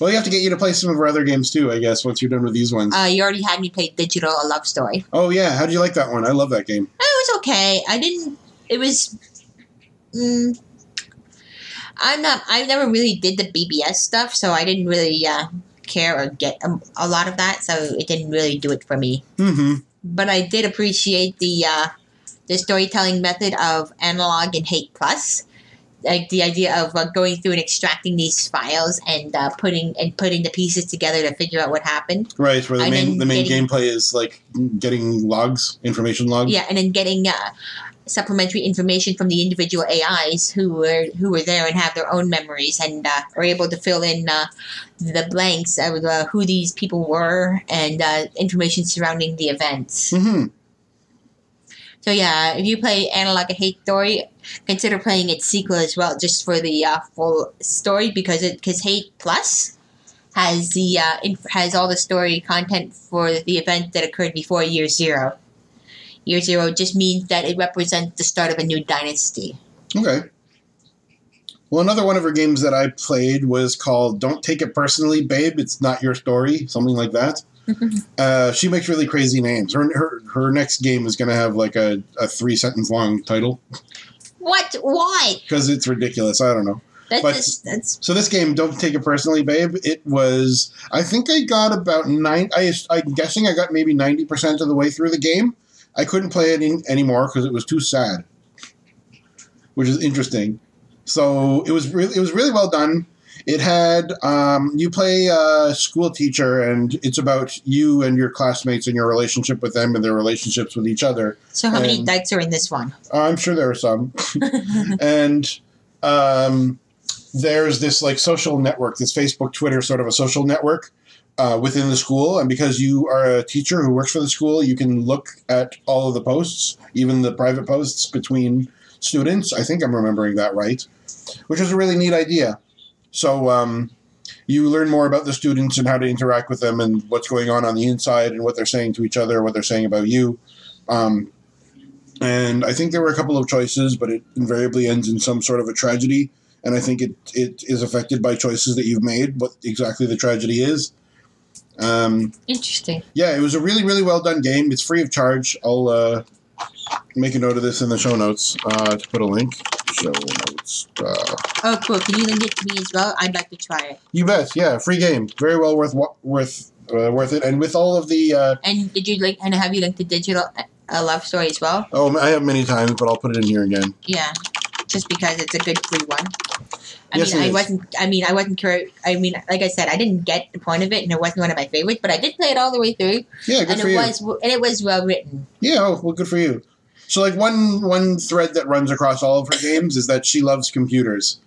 Well, you have to get you to play some of our other games too, I guess, once you're done with these ones. Uh, you already had me play Digital A Love Story. oh yeah, how do you like that one? I love that game. It was okay. I didn't. It was. Mm, I'm not. I never really did the BBS stuff, so I didn't really uh, care or get a, a lot of that. So it didn't really do it for me. Mm-hmm. But I did appreciate the uh, the storytelling method of Analog and Hate Plus. Like the idea of uh, going through and extracting these files and uh, putting and putting the pieces together to figure out what happened. Right, where the And main the main getting- gameplay is like getting logs, information logs. Yeah, and then getting uh, supplementary information from the individual AIs who were who were there and have their own memories and uh, are able to fill in uh, the blanks of uh, who these people were and uh, information surrounding the events. Mm-hmm. So yeah, if you play Analog a Hate Story, consider playing its sequel as well, just for the uh, full story because it because Hate Plus has the uh, inf- has all the story content for the event that occurred before Year Zero. Year Zero just means that it represents the start of a new dynasty. Okay. Well, another one of her games that I played was called "Don't Take It Personally, Babe. It's Not Your Story," something like that. uh, she makes really crazy names. Her her, her next game is going to have like a, a three sentence long title What? Why? because it's ridiculous. I don't know. That's But- just, that's So this game, don't take it personally, babe. It was. I think I got about nine. I, I'm guessing I got maybe ninety percent of the way through the game. I couldn't play it in, anymore because it was too sad, which is interesting. So it was really, it was really well done. It had um, you play a school teacher, and it's about you and your classmates and your relationship with them and their relationships with each other. so. How many and- dikes are in this one? Uh, I'm sure there are some. and um, there's this like social network, this Facebook, Twitter sort of a social network uh, within the school. And because you are a teacher who works for the school, you can look at all of the posts, even the private posts between students. I think I'm remembering that right, which is a really neat idea. So um, you learn more about the students and how to interact with them and what's going on on the inside and what they're saying to each other, what they're saying about you. Um, and I think there were a couple of choices, but it invariably ends in some sort of a tragedy. And I think it, it is affected by choices that you've made, what exactly the tragedy is. Um, Interesting. yeah, it was a really, really well done game. It's free of charge. I'll uh, make a note of this in the show notes uh, to put a link. Show notes. Uh, Oh, cool. Can you link it to me as well? I'd like to try it. you bet. Yeah, free game. Very well worth worth uh, worth it. And with all of the uh, And did you link? And have you linked the Digital A Love Story as well? oh, I have many times, but I'll put it in here again. Yeah, just because it's a good free one. I Yes, mean, I is. wasn't. I mean, I wasn't curious. I mean, like I said, I didn't get the point of it, and it wasn't one of my favorites. But I did play it all the way through, Yeah, good and for it you. was and it was well written. Yeah, oh, well, good for you. So, like one one thread that runs across all of her games is that she loves computers.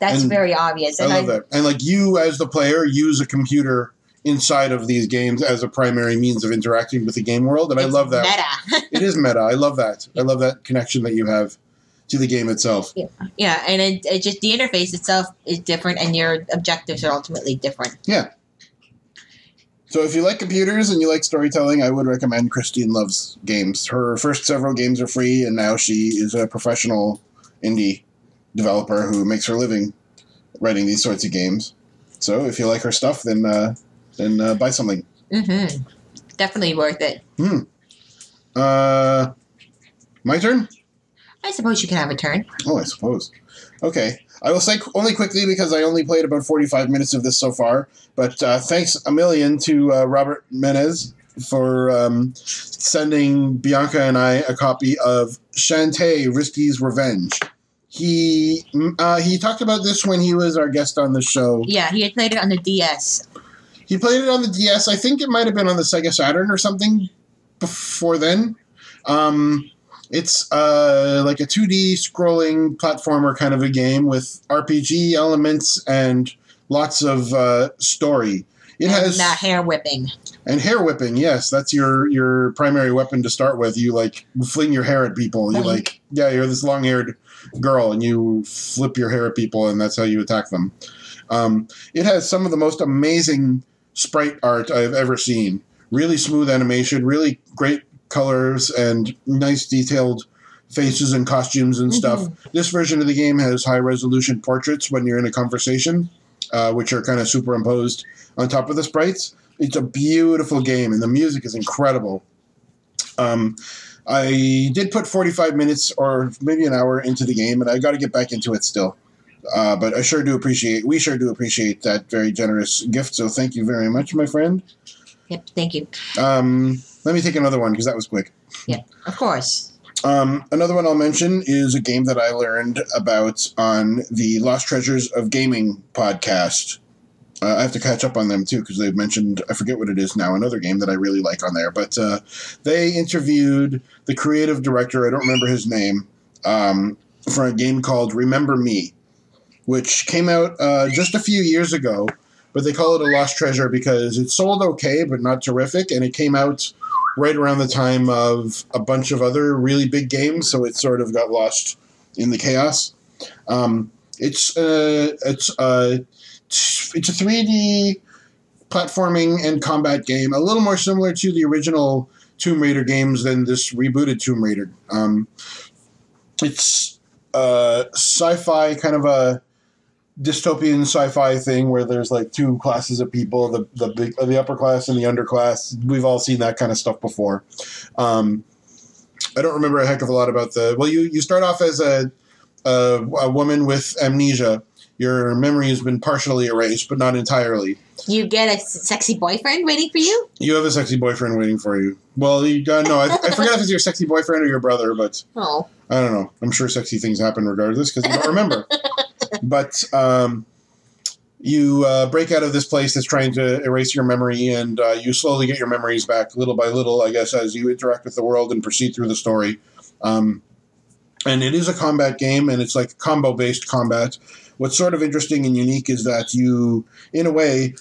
That's And very obvious. I And love that. And like you, as the player, use a computer inside of these games as a primary means of interacting with the game world, and I love that. Meta. it is meta. I love that. I love that connection that you have to the game itself. yeah, yeah, and it, it just the interface itself is different, and your objectives are ultimately different. Yeah. So, if you like computers and you like storytelling, I would recommend Christine Loves Games. Her first several games are free, and now she is a professional indie developer who makes her living writing these sorts of games. So, if you like her stuff, then uh, then uh, buy something. Mm-hmm. Definitely worth it. Hmm. Uh, my turn. I suppose you can have a turn. Oh, I suppose. Okay. I will say qu- only quickly because I only played about 45 minutes of this so far. But uh, thanks a million to uh, Robert Menez for um, sending Bianca and I a copy of Shantae Risky's Revenge. He mm, uh, he talked about this when he was our guest on the show. Yeah, he had played it on the DS. He played it on the DS. I think it might have been on the Sega Saturn or something before then. Um, it's uh, like a 2D scrolling platformer kind of a game with RPG elements and lots of uh, story. It and, has uh, hair whipping. and hair whipping. Yes, that's your your primary weapon to start with. You like fling your hair at people. You like yeah, you're this long haired girl, and you flip your hair at people, and that's how you attack them. Um, it has some of the most amazing sprite art I've ever seen. Really smooth animation, really great colors, and nice detailed faces and costumes and stuff. This version of the game has high resolution portraits when you're in a conversation. uh, which are kind of superimposed on top of the sprites. It's a beautiful game, and the music is incredible. Um, I did put 45 minutes or maybe an hour into the game, and I got to get back into it still. Uh, but I sure do appreciate, we sure do appreciate that very generous gift. So thank you very much, my friend. Yep, thank you. Um, let me take another one because that was quick. Yeah, of course. Um, another one I'll mention is a game that I learned about on the Lost Treasures of Gaming podcast. Uh, I have to catch up on them too because they've mentioned I forget what it is now another game that I really like on there. But uh, they interviewed the creative director I don't remember his name um, for a game called Remember Me, which came out uh, just a few years ago. But they call it a lost treasure because it sold okay but not terrific, and it came out right around the time of a bunch of other really big games, so it sort of got lost in the chaos. Um, it's uh, it's uh, it's a 3D platforming and combat game, a little more similar to the original Tomb Raider games than this rebooted Tomb Raider. Um, it's uh, sci-fi, kind of a dystopian sci-fi thing where there's like two classes of people the the big the upper class and the underclass we've all seen that kind of stuff before um, i don't remember a heck of a lot about the well you you start off as a a, a woman with amnesia your memory has been partially erased but not entirely You get a sexy boyfriend waiting for you? you have a sexy boyfriend waiting for you well you uh, no I, I forget if it's your sexy boyfriend or your brother but Oh. I don't know. I'm sure sexy things happen regardless because you don't remember. but um, you uh, break out of this place that's trying to erase your memory, and uh, you slowly get your memories back little by little, I guess, as you interact with the world and proceed through the story. Um, and it is a combat game, and it's like combo based combat. What's sort of interesting and unique is that you, in a way,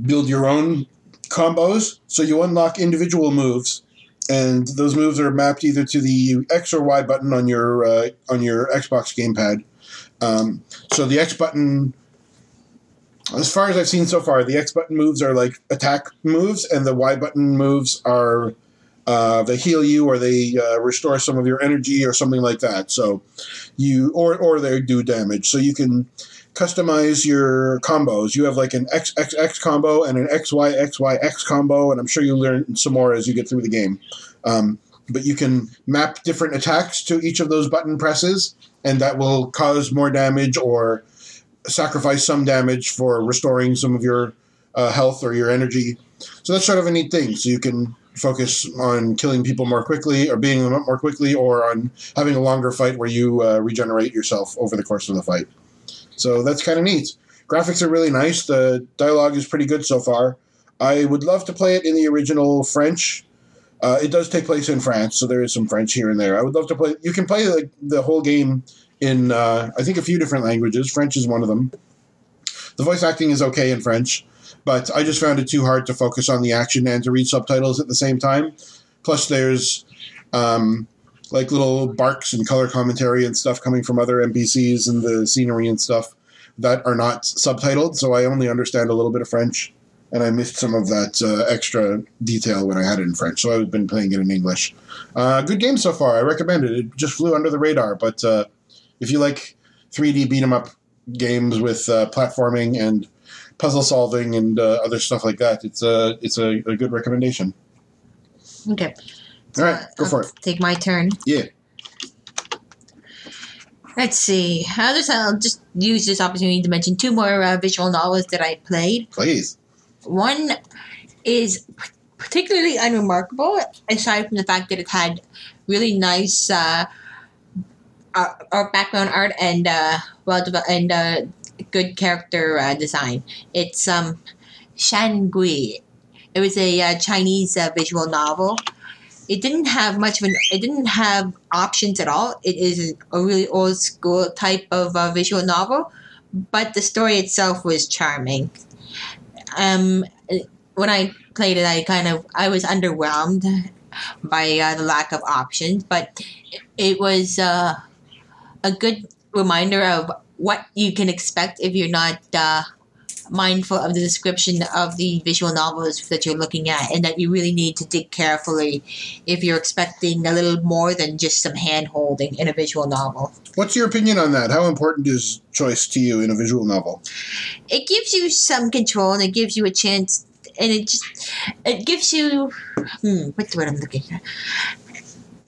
build your own combos. So you unlock individual moves and those moves are mapped either to the X or Y button on your uh, on your Xbox gamepad. Um, so the X button, as far as I've seen so far, the X button moves are like attack moves, and the Y button moves are uh, they heal you or they uh, restore some of your energy or something like that. So you or or they do damage. So you can customize your combos. You have like an XXX combo and an XYXYX combo, and I'm sure you'll learn some more as you get through the game. Um, but you can map different attacks to each of those button presses, and that will cause more damage or sacrifice some damage for restoring some of your uh, health or your energy. So that's sort of a neat thing. So you can focus on killing people more quickly or beating them up more quickly or on having a longer fight where you uh, regenerate yourself over the course of the fight. So that's kind of neat. Graphics are really nice. The dialogue is pretty good so far. I would love to play it in the original French. Uh, it does take place in France, so there is some French here and there. I would love to play. You can play the, the whole game in, uh, I think, a few different languages. French is one of them. The voice acting is okay in French, but I just found it too hard to focus on the action and to read subtitles at the same time. Plus, there's um, like little barks and color commentary and stuff coming from other NPCs and the scenery and stuff that are not subtitled. So I only understand a little bit of French, and I missed some of that uh, extra detail when I had it in French. So I've been playing it in English. Uh, good game so far. I recommend it. It just flew under the radar, but uh, if you like 3D beat 'em up games with uh, platforming and puzzle solving and uh, other stuff like that, it's a it's a, a good recommendation. Okay. All right, go for I'll it. Take my turn. Yeah. Let's see. I'll just, I'll just use this opportunity to mention two more uh, visual novels that I played. Please. One is particularly unremarkable, aside from the fact that it had really nice uh, art, art background art and uh, well and uh, good character uh, design. It's um. It was a uh, Chinese uh, visual novel. It didn't have much of an. It didn't have options at all. It is a really old school type of uh, visual novel, but the story itself was charming. Um, when I played it, I kind of I was underwhelmed by uh, the lack of options, but it was uh, a good reminder of what you can expect if you're not uh, mindful of the description of the visual novels that you're looking at, and that you really need to dig carefully if you're expecting a little more than just some hand holding in a visual novel. What's your opinion on that? How important is choice to you in a visual novel? It gives you some control, and it gives you a chance, and it just it gives you hmm, what's the word I'm looking for?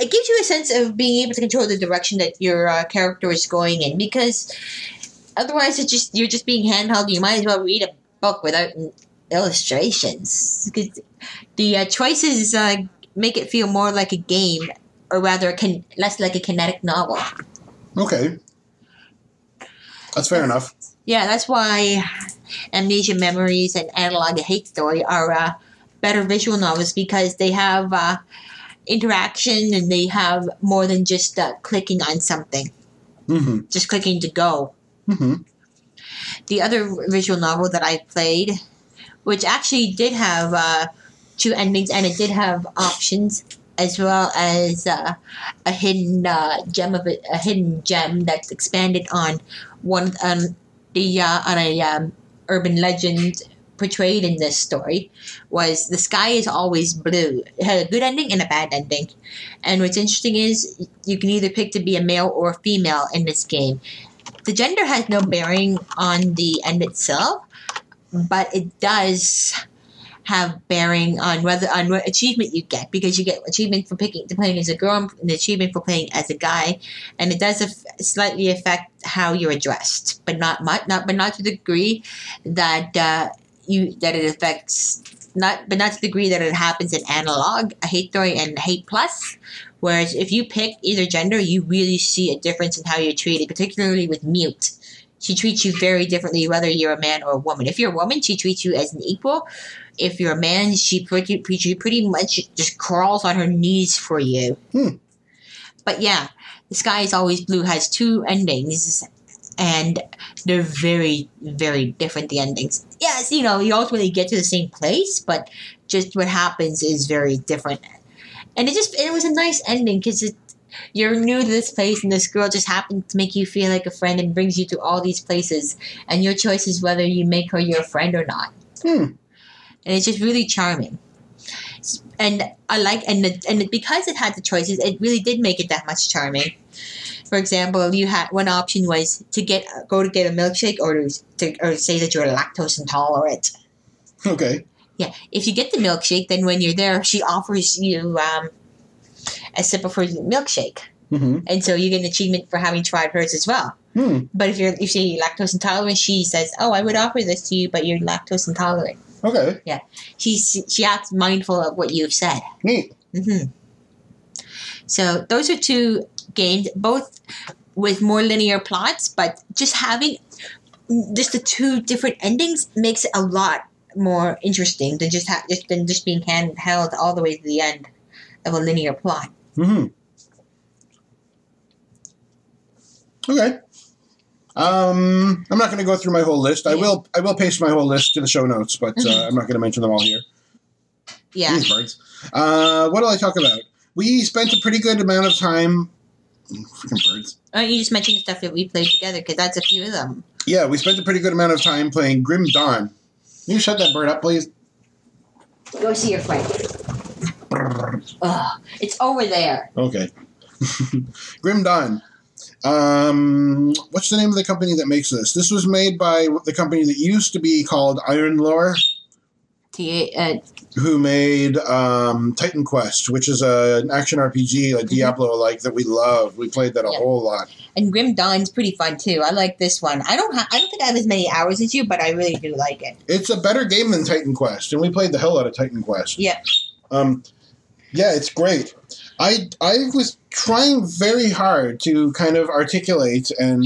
It gives you a sense of being able to control the direction that your uh, character is going in because otherwise it's just you're just being handheld. You might as well read a book without illustrations because the uh, choices uh, make it feel more like a game, or rather, can less like a kinetic novel. Okay. That's fair enough. Yeah, that's why Amnesia Memories and Analog Hate Story are uh, better visual novels because they have uh, interaction and they have more than just uh, clicking on something, Mm-hmm. just clicking to go. Mm-hmm. The other visual novel that I played, which actually did have uh, two endings and it did have options as well as uh, a hidden uh, gem of it, a hidden gem that's expanded on one on the uh, on a um, urban legend portrayed in this story was the sky is always blue. It had a good ending and a bad ending. And what's interesting is you can either pick to be a male or a female in this game. The gender has no bearing on the end itself, but it does have bearing on whether on what achievement you get because you get achievement for picking to playing as a girl and achievement for playing as a guy, and it does aff- slightly affect how you're addressed, but not much, not but not to the degree that uh, you that it affects not but not to the degree that it happens in analog, hate story and hate plus. Whereas if you pick either gender, you really see a difference in how you're treated, particularly with mute. She treats you very differently whether you're a man or a woman. If you're a woman, she treats you as an equal. If you're a man, she pretty, pretty, pretty much just crawls on her knees for you. Hmm. But yeah, The Sky is Always Blue has two endings, and they're very, very different, the endings. Yes, you know, you ultimately get to the same place, but just what happens is very different. And it just, it was a nice ending because it, you're new to this place and this girl just happened to make you feel like a friend and brings you to all these places. And your choice is whether you make her your friend or not. Hmm. and it's just really charming. And i like and the, and because it had the choices it really did make it that much charming. For example you had one option was to get go to get a milkshake or to, to or say that you're lactose intolerant. Okay. Yeah if you get the milkshake then when you're there she offers you um, a sip of her milkshake Mm-hmm. and so you get an achievement for having tried hers as well. Hmm. But if you're if you're lactose intolerant, she says, "Oh, I would offer this to you, but you're lactose intolerant." Okay. Yeah, she she acts mindful of what you've said. Neat. hmm So those are two games, both with more linear plots, but just having just the two different endings makes it a lot more interesting than just ha- just than just being handheld all the way to the end of a linear plot. Mm-hmm. Okay. Um, I'm not going to go through my whole list. I will. I will paste my whole list to the show notes, but uh, I'm not going to mention them all here. Yeah. These birds. Uh, what did I talk about? We spent a pretty good amount of time. Freaking birds. Oh, you just mentioned stuff that we played together because that's a few of them. Yeah, we spent a pretty good amount of time playing Grim Dawn. Can you shut that bird up, please? Go see your friend. Ugh, it's over there. Okay. Grim Dawn. Um, what's the name of the company that makes this? This was made by the company that used to be called Iron Lore, T- uh, who made um, Titan Quest, which is a, an action RPG, like Diablo like that we love. We played that a Yeah. whole lot. and Grim Dawn's pretty fun too. I like this one. I don't. Ha- I don't think I have as many hours as you, but I really do like it. It's a better game than Titan Quest, and we played the hell out of Titan Quest. Yeah. Um, yeah, it's great. I I was trying very hard to kind of articulate and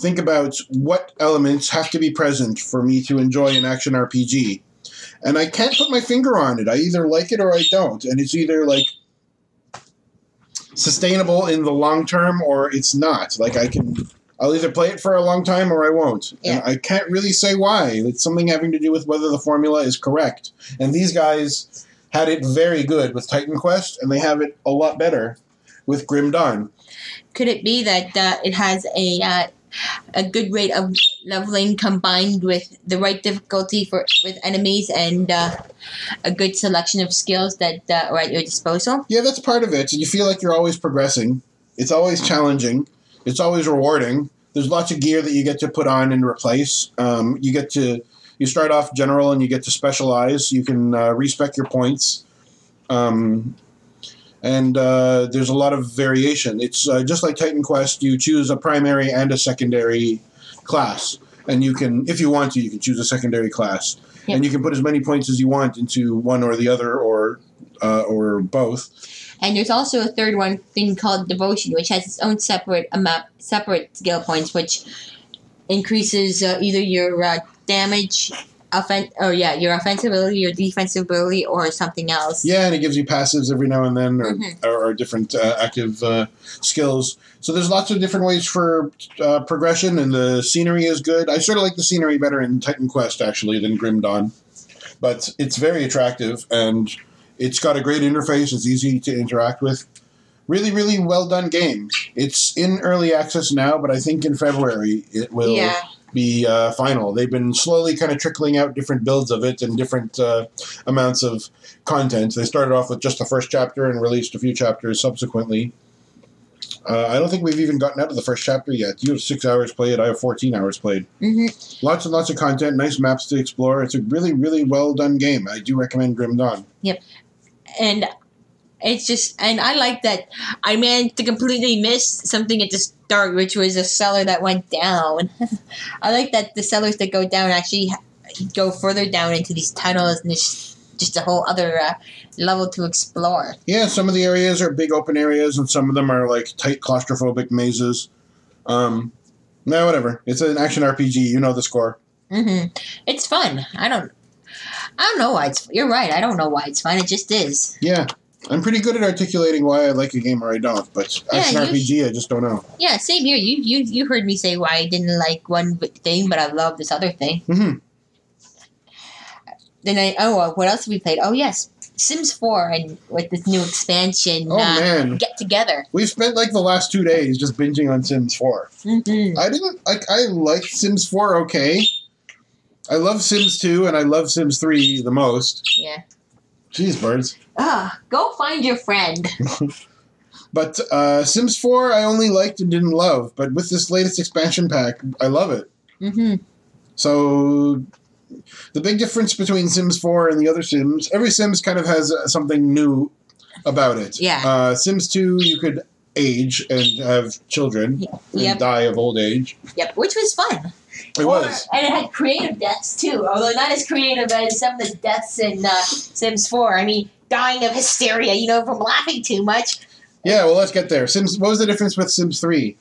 think about what elements have to be present for me to enjoy an action RPG. And I can't put my finger on it. I either like it or I don't. And it's either like sustainable in the long term or it's not. Like I can I'll either play it for a long time or I won't. Yeah. And I can't really say why. It's something having to do with whether the formula is correct. And these guys had it very good with Titan Quest, and they have it a lot better with Grim Dawn. Could it be that uh, it has a uh, a good rate of leveling combined with the right difficulty for with enemies and uh, a good selection of skills that uh, are at your disposal. Yeah, that's part of it. You feel like you're always progressing. It's always challenging. It's always rewarding. There's lots of gear that you get to put on and replace. Um, you get to you start off general and you get to specialize. You can uh, respec your points. Um, and uh, there's a lot of variation. It's uh, just like Titan Quest. You choose a primary and a secondary class, and you can, if you want to, you can choose a secondary class, Yep. and you can put as many points as you want into one or the other, or uh, or both. And there's also a third one thing called devotion, which has its own separate amount, separate skill points, which increases uh, either your uh, damage, offen- or yeah, your offensive ability, your defensive ability, or something else. Yeah, and it gives you passives every now and then, or, Mhm. or, or different uh, active uh, skills. So there's lots of different ways for uh, progression, and the scenery is good. I sort of like the scenery better in Titan Quest actually than Grim Dawn, but it's very attractive and it's got a great interface. It's easy to interact with. Really, really well done game. It's in early access now, but I think in February it will Yeah. Be uh, final. They've been slowly kind of trickling out different builds of it and different uh, amounts of content. They started off with just the first chapter and released a few chapters subsequently. Uh, I don't think we've even gotten out of the first chapter yet. You have six hours played. I have 14 hours played. hmm Lots and lots of content, nice maps to explore. It's a really, really well done game. I do recommend Grim Dawn. Yep. And it's just and I like that I managed to completely miss something at the start, which was a cellar that went down. I like that the cellars that go down actually go further down into these tunnels, and there's just a whole other uh, level to explore. Yeah, some of the areas are big open areas, and some of them are like tight claustrophobic mazes. Um, no, whatever. It's an action RPG. You know the score. Mm-hmm. It's fun. I don't. I don't know why it's. You're right. I don't know why it's fun. It just is. Yeah, I'm pretty good at articulating why I like a game or I don't, but Yeah, action you- RPG, I just don't know. Yeah, same here. You you you heard me say why I didn't like one thing, but I love this other thing. hmm Then I oh what else have we played? Oh yes, Sims Four and with this new expansion. Oh uh, man, Get together. we've spent like the last two days just binging on Sims 4. Mm-hmm. I didn't like. I liked Sims 4 okay. I love Sims 2 and I love Sims 3 the most. Yeah. Jeez, birds. Ah, go find your friend. But uh, Sims 4 I only liked and didn't love. But with this latest expansion pack, I love it. Mm-hmm. So the big difference between Sims 4 and the other Sims, every Sims kind of has uh, something new about it. Yeah. Uh, Sims 2, you could age and have children and die of old age. Yep. Which was fun. It Or- was. and it had creative deaths too, although not as creative as some of the deaths in uh, Sims Four. I mean, dying of hysteria, you know, from laughing too much. Yeah, well, let's get there. Sims. What was the difference with Sims 3?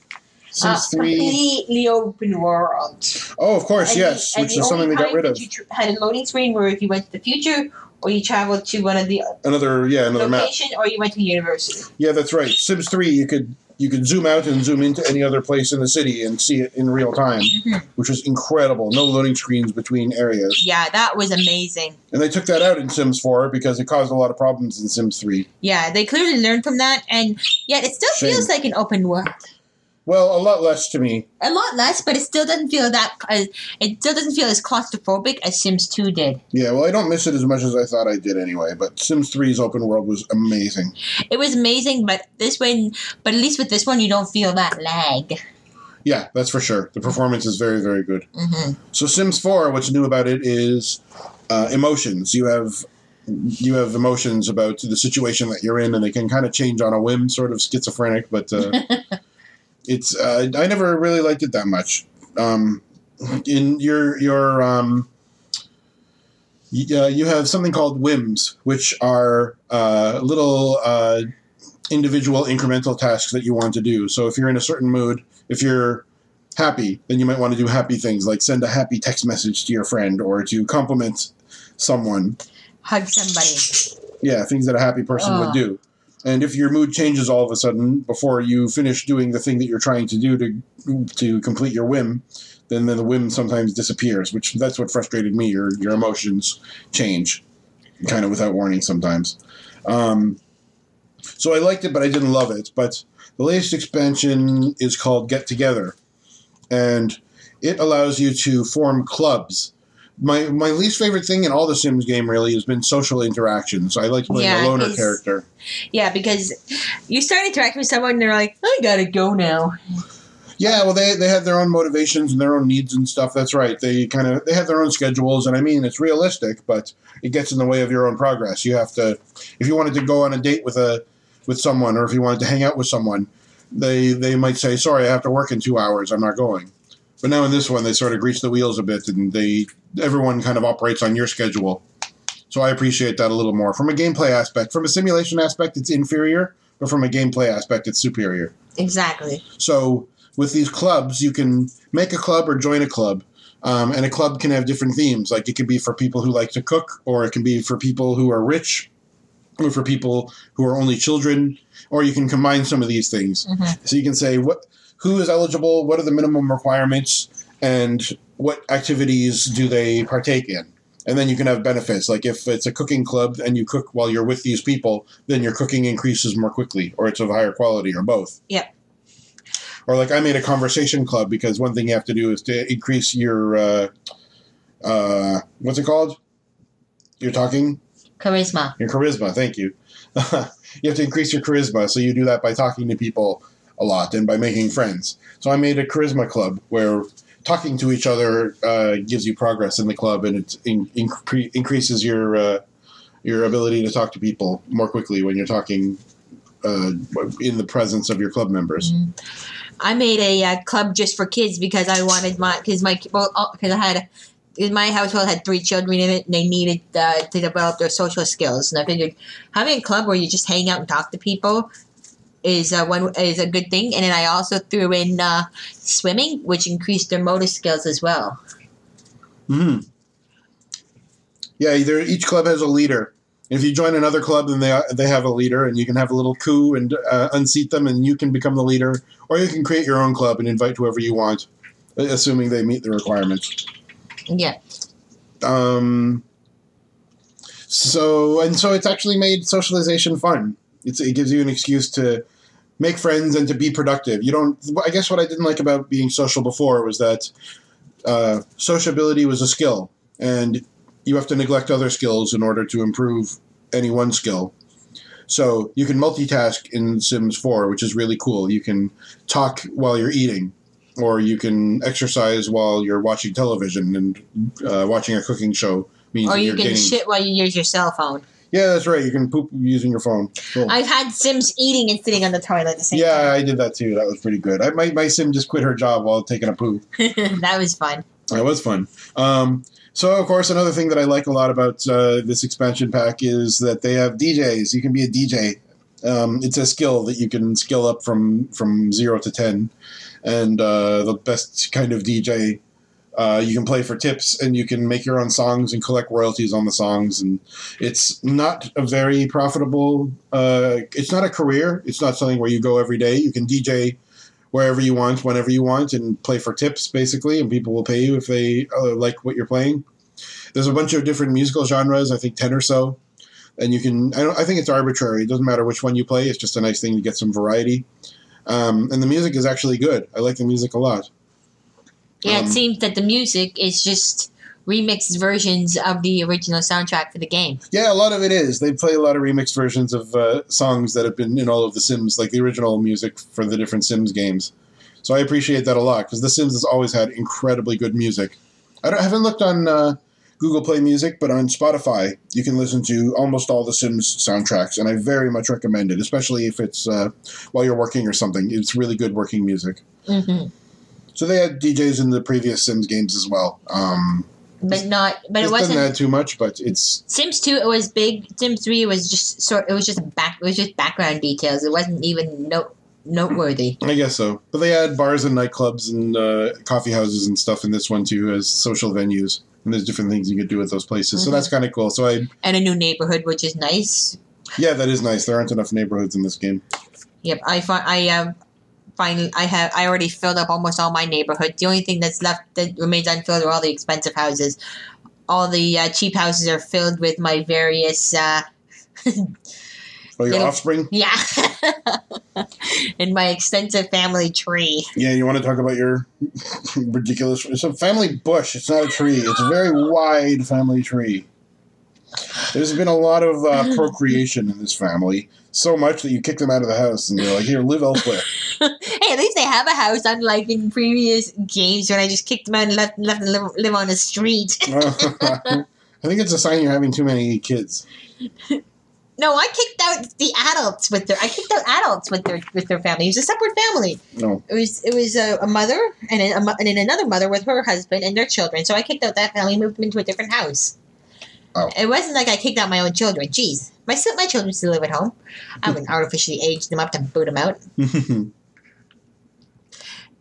Sims Uh, 3. completely open world. Oh, of course, And yes, the- which is something they got rid of. You had a loading screen where if you went to the future, or you traveled to one of the Another, yeah, another map. location, or you went to the university. Yeah, that's right. Sims 3, you could you could zoom out and zoom into any other place in the city and see it in real time, Mhm. which was incredible. No loading screens between areas. Yeah, that was amazing. And they took that out in Sims 4 because it caused a lot of problems in Sims 3. Yeah, they clearly learned from that, and yet it still Shame. feels like an open world. Well, a lot less to me. A lot less, but it still doesn't feel that. Uh, it still doesn't feel as claustrophobic as Sims Two did. Yeah, well, I don't miss it as much as I thought I did anyway, but Sims 3's open world was amazing. It was amazing, but this one, but at least with this one, you don't feel that lag. Yeah, that's for sure. The performance is very, very good. hmm So Sims 4, what's new about it is uh, emotions. You have you have emotions about the situation that you're in, and they can kind of change on a whim, sort of schizophrenic. But uh, it's uh, I never really liked it that much. Um, in your your um, y- uh, you have something called whims, which are uh, little uh, individual incremental tasks that you want to do. So if you're in a certain mood, if you're happy, then you might want to do happy things like send a happy text message to your friend or to compliment someone. Hug somebody. Yeah, things that a happy person would do. And if your mood changes all of a sudden before you finish doing the thing that you're trying to do to to complete your whim, then, then the whim sometimes disappears, which that's what frustrated me. Your your emotions change kind of without warning sometimes. Um, so I liked it, but I didn't love it. But the latest expansion is called Get Together, and it allows you to form clubs. My my least favorite thing in all the Sims game really has been social interactions. I like playing Yeah, a loner character. Yeah, because you start interacting with someone and they're like, I gotta go now. Yeah, well, they they have their own motivations and their own needs and stuff. That's right. They kind of they have their own schedules, and I mean it's realistic, but it gets in the way of your own progress. You have to, if you wanted to go on a date with a with someone, or if you wanted to hang out with someone, they they might say, "Sorry, I have to work in two hours. I'm not going." But now in this one, they sort of grease the wheels a bit, and they everyone kind of operates on your schedule. So I appreciate that a little more from a gameplay aspect. From a simulation aspect, it's inferior, but from a gameplay aspect, it's superior. Exactly. So with these clubs, you can make a club or join a club. Um, and a club can have different themes. Like it can be for people who like to cook, or it can be for people who are rich, or for people who are only children, or you can combine some of these things. Mhm. So you can say what, who is eligible, what are the minimum requirements, and what activities do they partake in. And then you can have benefits. Like if it's a cooking club and you cook while you're with these people, then your cooking increases more quickly, or it's of higher quality, or both. Yep. Or like I made a conversation club because one thing you have to do is to increase your uh, uh, what's it called? You're talking Charisma. your charisma. Thank you. you have to increase your charisma, so you do that by talking to people a lot and by making friends. So I made a charisma club where talking to each other uh, gives you progress in the club, and it in, incre- increases your uh, your ability to talk to people more quickly when you're talking uh, in the presence of your club members. I made a uh, club just for kids because I wanted my because my well because I had my household had three children in it and they needed uh, to develop their social skills and I figured having a club where you just hang out and talk to people is uh, one is a good thing and then I also threw in uh, swimming which increased their motor skills as well. hmm Yeah, either each club has a leader. If you join another club, then they they have a leader, and you can have a little coup and uh, unseat them, and you can become the leader, or you can create your own club and invite whoever you want, assuming they meet the requirements. Yeah, Um, so and so, it's actually made socialization fun. It's, it gives you an excuse to make friends and to be productive. You don't. I guess what I didn't like about being social before was that uh, sociability was a skill, and you have to neglect other skills in order to improve any one skill. So you can multitask in Sims 4, which is really cool. You can talk while you're eating, or you can exercise while you're watching television and uh, watching a cooking show. Means or you can getting- shit while you use your cell phone. Yeah, that's right. You can poop using your phone. Cool. I've had Sims eating and sitting on the toilet at the same yeah, I did that too. That was pretty good. I, my, my sim just quit her job while taking a poo. time. that was fun. That was fun. Um, so, of course, another thing that I like a lot about uh, this expansion pack is that they have DJs. You can be a DJ. Um, it's a skill that you can skill up from from zero to ten, and uh, the best kind of DJ. Uh, you can play for tips, and you can make your own songs and collect royalties on the songs. And it's not a very profitable. Uh, it's not a career. It's not something where you go every day. You can DJ wherever you want, whenever you want, and play for tips basically, and people will pay you if they uh, like what you're playing. There's a bunch of different musical genres, I think ten or so, and you can. I, I think it's arbitrary. It doesn't matter which one you play. It's just a nice thing to get some variety. Um, and the music is actually good. I like the music a lot. Yeah, Um, it seems that the music is just remixed versions of the original soundtrack for the game. Yeah, a lot of it is. They play a lot of remixed versions of uh, songs that have been in all of the Sims, like the original music for the different Sims games. So I appreciate that a lot because the Sims has always had incredibly good music. I, I haven't looked on uh, Google Play Music, but on Spotify you can listen to almost all the Sims soundtracks, and I very much recommend it, especially if it's uh, while you're working or something. It's really good working music. hmm So they had DJs in the previous Sims games as well. Um, But not, but it wasn't. add too much, but it's Sims Two, it was big. Sims Three was just sort. It was just back. It was just background details. It wasn't even note noteworthy. I guess so. But they had bars and nightclubs and uh, coffee houses and stuff in this one too as social venues. And there's different things you could do at those places. So Mhm. that's kind of cool. So I, And a new neighborhood, which is nice. yeah, that is nice. There aren't enough neighborhoods in this game. Yep, I find I um finally I have I already filled up almost all my neighborhood. The only thing that's left that remains unfilled are all the expensive houses. All the uh, cheap houses are filled with my various uh, Oh, your offspring? Yeah. in my extensive family tree. Yeah, you want to talk about your ridiculous. It's a family bush. It's not a tree. It's a very wide family tree. There's been a lot of uh, procreation in this family, so much that you kick them out of the house and you're like, "Here, live elsewhere." Hey, at least they have a house, unlike in previous games when I just kicked them out and left, left them live, live on the street. I think it's a sign you're having too many kids. no, I kicked out the adults with their. I kicked out adults with their with their family. It was a separate family. No, It was it was a, a mother and then a, and then another mother with her husband and their children. So I kicked out that family, and moved them into a different house. Oh. It wasn't like I kicked out my own children. Jeez, my my children still live at home. I wouldn't artificially age them up to boot them out.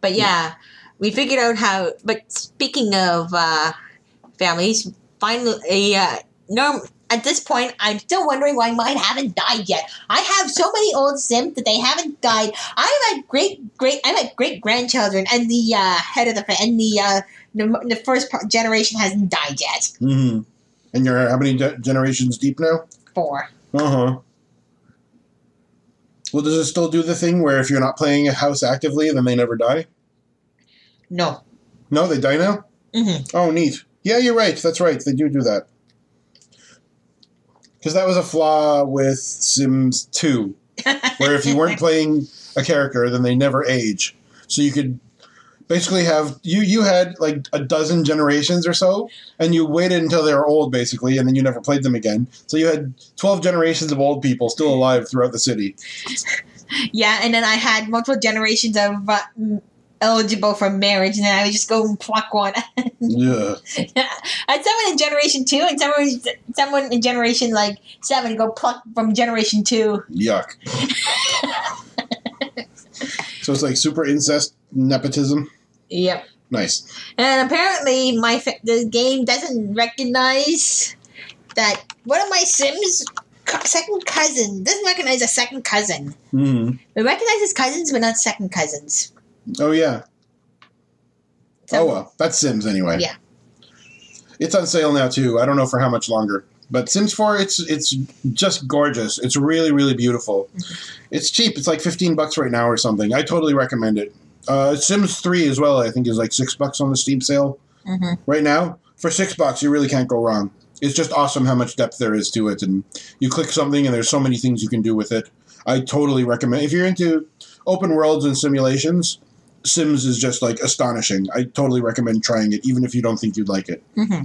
But yeah, we figured out how. But speaking of uh, families, finally, uh, norm. At this point, I'm still wondering why mine haven't died yet. I have so many old Sims that they haven't died. I'm at great, great. I'm at great grandchildren, and the uh, head of the and the uh, the, the first generation hasn't died yet. hmm And you're how many ge- generations deep now? Four. Uh huh. Well, does it still do the thing where if you're not playing a house actively, then they never die? No. No, they die now. hmm Oh, neat. Yeah, you're right. That's right. They do do that. Because that was a flaw with Sims 2, where if you weren't playing a character, then they never age. So you could basically have you you had like a dozen generations or so, and you waited until they were old, basically, and then you never played them again. So you had twelve generations of old people still alive throughout the city. Yeah, and then I had multiple generations of uh, eligible for marriage, and then I would just go and pluck one. Yeah. I had someone in generation two, and someone someone in generation like seven go pluck from generation two. Yuck. so it's like super incest nepotism. Yep. Nice. And apparently, my fa- the game doesn't recognize that one of my Sims co- second cousin doesn't recognize a second cousin. Mm-hmm. It recognizes cousins, but not second cousins. Oh yeah. So- oh well, that's Sims anyway. Yeah. It's on sale now too. I don't know for how much longer. But Sims 4, it's it's just gorgeous. It's really really beautiful. It's cheap. It's like fifteen bucks right now or something. I totally recommend it. Uh, Sims 3 as well. I think is like six bucks on the Steam sale hmm right now. For six bucks, you really can't go wrong. It's just awesome how much depth there is to it, and you click something, and there's so many things you can do with it. I totally recommend. If you're into open worlds and simulations, Sims is just like astonishing. I totally recommend trying it, even if you don't think you'd like it. hmm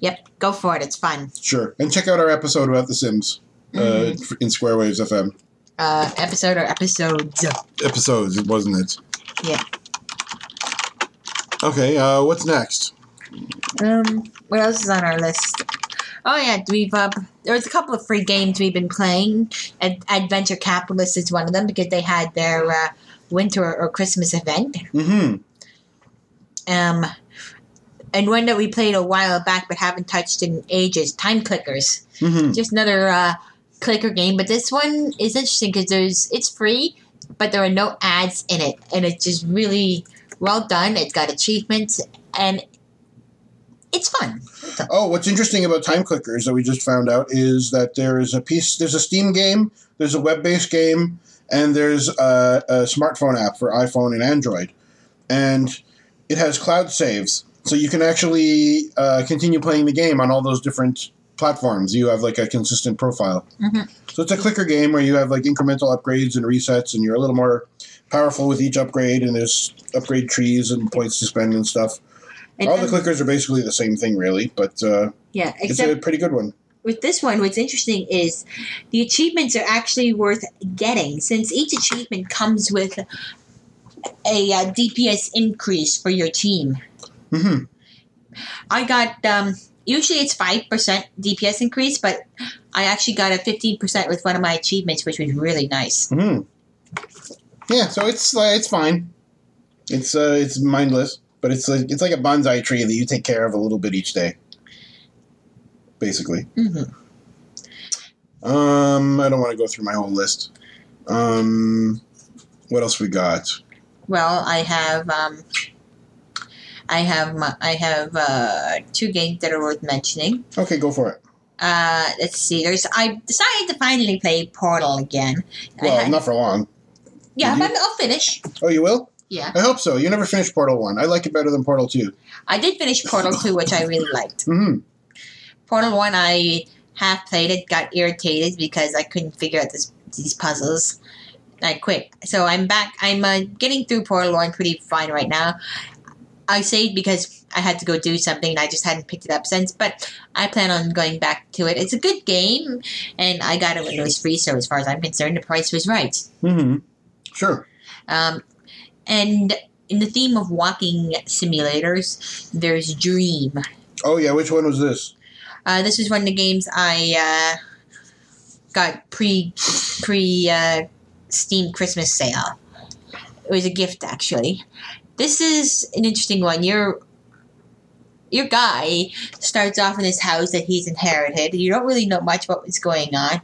Yep, go for it. It's fun. Sure, and check out our episode about The Sims uh, in Square Waves FM. Uh, episode or episodes. Episodes, wasn't it? Yeah. Okay, uh, what's next? Um, what else is on our list? Oh yeah, we've uh, there's a couple of free games we've been playing. Ad- Adventure Capitalist is one of them because they had their uh, winter or Christmas event. Mm-hmm. Um, and one that we played a while back but haven't touched in ages. Time Clickers, Mm-hmm. just another uh, clicker game. But this one is interesting because there's it's free, but there are no ads in it, and it's just really well done. It's got achievements and it's fun. Oh, what's interesting about time clickers that we just found out is that there is a piece, there's a Steam game, there's a web based game, and there's a, a smartphone app for iPhone and Android. And it has cloud saves. So you can actually uh, continue playing the game on all those different platforms. You have like a consistent profile. Mhm. So it's a clicker game where you have like incremental upgrades and resets, and you're a little more powerful with each upgrade, and there's upgrade trees and points to spend and stuff. And all the clickers are basically the same thing, really, but. Uh, yeah, it's a pretty good one. with this one, what's interesting is the achievements are actually worth getting since each achievement comes with a uh, DPS increase for your team. hmm I got um, usually it's five percent DPS increase, but I actually got a fifteen percent with one of my achievements, which was really nice. hmm Yeah, so it's uh, it's fine. It's uh, it's mindless, but it's like it's like a bonsai tree that you take care of a little bit each day. Basically, hmm um, I don't want to go through my whole list. Um, what else we got? Well, I have um, I have my, I have uh, two games that are worth mentioning. Okay, go for it. Uh, let's see. There's. I decided to finally play Portal again. Well, had- not for long. yeah, but I'll finish. Oh, you will? Yeah, I hope so. You never finished Portal 1. I like it better than Portal 2. I did finish Portal Two, which I really liked. hmm Portal One, I half played it, got irritated because I couldn't figure out this, these puzzles. I quit. So I'm back. I'm uh, getting through Portal One pretty fine right now. I saved because I had to go do something and I just hadn't picked it up since, but I plan on going back to it. It's a good game, and I got it when it was free, so as far as I'm concerned, the price was right. Mm-hmm. Sure. Um, and in the theme of walking simulators, there's Dream. Oh, yeah. Which one was this? Uh, this was one of the games I uh, got pre pre uh, Steam Christmas sale. It was a gift actually. This is an interesting one. Your your guy starts off in his house that he's inherited. You don't really know much about what's going on,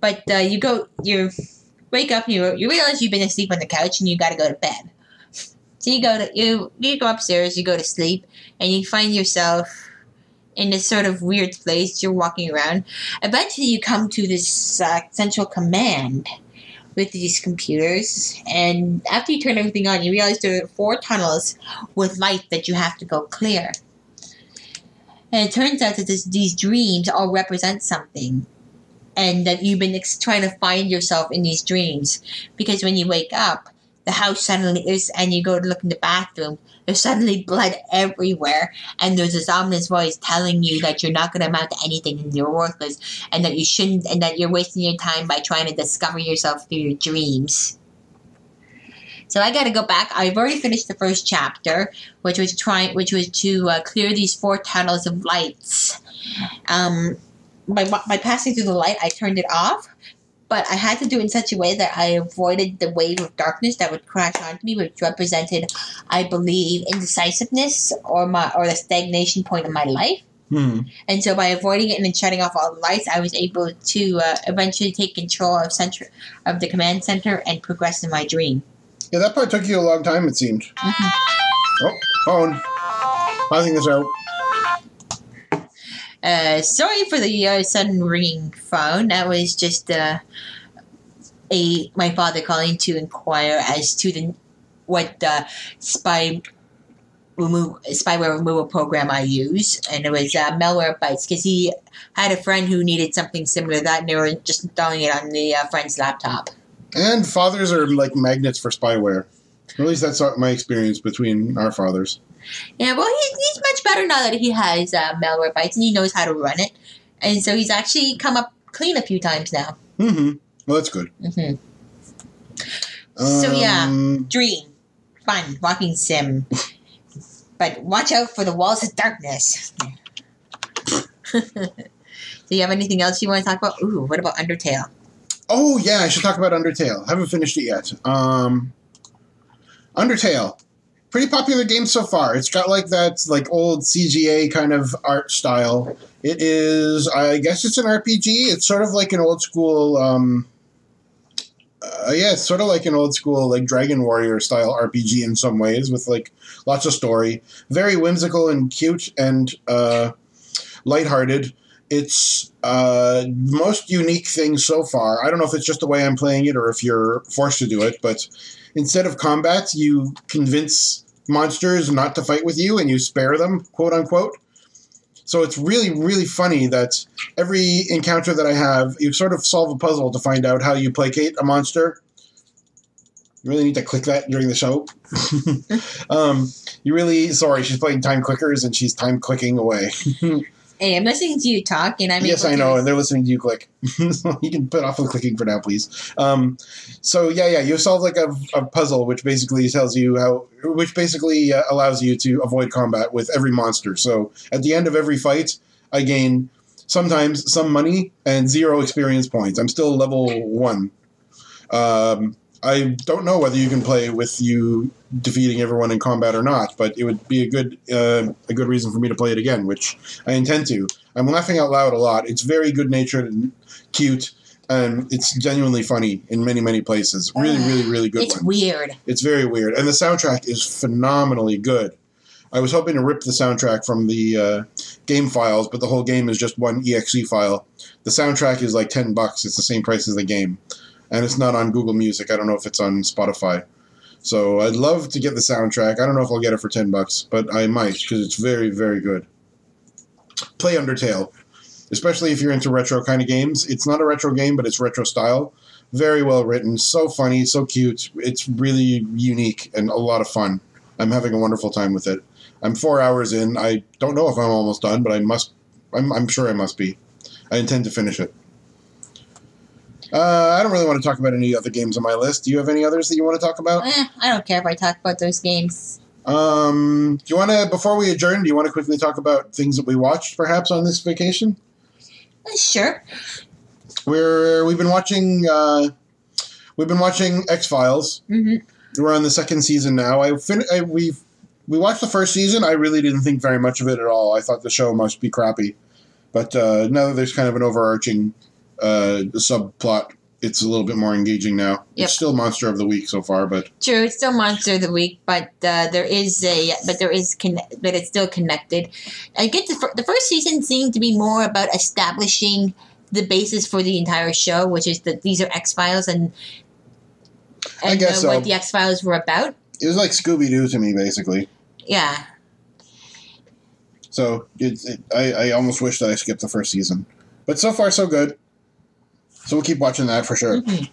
but uh, you go you wake up and you you realize you've been asleep on the couch and you got to go to bed. So you go to you you go upstairs, you go to sleep, and you find yourself in this sort of weird place. You're walking around. Eventually, you come to this uh, central command with these computers, and after you turn everything on, you realize there are four tunnels with light that you have to go clear. And it turns out that this, these dreams all represent something. And that you've been ex- trying to find yourself in these dreams. Because when you wake up, the house suddenly is, and you go to look in the bathroom, there's suddenly blood everywhere, and there's this ominous voice telling you that you're not going to amount to anything and you're worthless, and that you shouldn't, and that you're wasting your time by trying to discover yourself through your dreams. So I got to go back. I've already finished the first chapter, which was trying, which was to uh, clear these four tunnels of lights. Um, by by passing through the light, I turned it off, but I had to do it in such a way that I avoided the wave of darkness that would crash onto me, which represented, I believe, indecisiveness or my or the stagnation point of my life. Hmm. And so, by avoiding it and then shutting off all the lights, I was able to uh, eventually take control of center of the command center and progress in my dream. Yeah, that part took you a long time, it seemed. Mhm. Oh, phone. Pausing this out. Uh, sorry for the uh, sudden ringing phone. That was just uh, a my father calling to inquire as to the what uh, spy remove spyware removal program I use, and it was uh, Malwarebytes because he had a friend who needed something similar to that, and they were just installing it on the uh, friend's laptop. And fathers are like magnets for spyware. At least that's my experience between our fathers. Yeah, well, he, he's much better now that he has uh, Malwarebytes and he knows how to run it, and so he's actually come up clean a few times now. Mm-hmm. Well, that's good. hmm So, yeah. Um, Dream, fun, walking sim, but watch out for the walls of darkness. Do you have anything else you want to talk about? Ooh, what about Undertale? Oh yeah, I should talk about Undertale. I Haven't finished it yet. Um, Undertale, pretty popular game so far. It's got like that like old CGA kind of art style. It is, I guess, it's an RPG. It's sort of like an old school. Um, uh, yeah, it's sort of like an old school like Dragon Warrior style RPG in some ways, with like lots of story. Very whimsical and cute and uh, lighthearted. It's uh, most unique thing so far. I don't know if it's just the way I'm playing it or if you're forced to do it, but instead of combats, you convince monsters not to fight with you and you spare them, quote unquote. So it's really, really funny that every encounter that I have, you sort of solve a puzzle to find out how you placate a monster. You really need to click that during the show. um, you really, sorry, she's playing time clickers and she's time clicking away. Hey, I'm listening to you talk, and I'm yes, I know, and they're listening to you click. you can put off the clicking for now, please. Um, so yeah, yeah, you solve like a, a puzzle, which basically tells you how, which basically uh, allows you to avoid combat with every monster. So at the end of every fight, I gain sometimes some money and zero experience points. I'm still level one. Um, I don't know whether you can play with you defeating everyone in combat or not, but it would be a good uh, a good reason for me to play it again, which I intend to. I'm laughing out loud a lot. It's very good natured and cute, and it's genuinely funny in many many places. Really, really, really good It's one. weird. It's very weird, and the soundtrack is phenomenally good. I was hoping to rip the soundtrack from the uh, game files, but the whole game is just one exe file. The soundtrack is like ten bucks. It's the same price as the game, and it's not on Google Music. I don't know if it's on Spotify. So I'd love to get the soundtrack. I don't know if I'll get it for ten bucks, but I might because it's very very good. Play Undertale, especially if you're into retro kind of games. It's not a retro game, but it's retro style. Very well written, so funny, so cute. It's really unique and a lot of fun. I'm having a wonderful time with it. I'm four hours in. I don't know if I'm almost done, but I must. I'm, I'm sure I must be. I intend to finish it. Uh, I don't really want to talk about any other games on my list. Do you have any others that you want to talk about? Eh, I don't care if I talk about those games. Um, do you want to, before we adjourn, do you want to quickly talk about things that we watched perhaps on this vacation? Eh, Sure. We're we've been watching uh, we've been watching X Files. hmm We're on the second season now. I fin- I, we've we watched the first season. I really didn't think very much of it at all. I thought the show must be crappy, but uh, now that there's kind of an overarching uh, subplot, it's a little bit more engaging now. Yep. It's still Monster of the Week so far, but True, it's still Monster of the Week, but uh, there is a, but there is, conne- but it's still connected. I get the, the first season seemed to be more about establishing the basis for the entire show, which is that these are X Files and I and guess uh, so. what the X Files were about. it was like Scooby Doo to me, basically. Yeah, So it, it, I, I almost wish that I skipped the first season, but so far so good. So we'll keep watching that for sure. Mhm.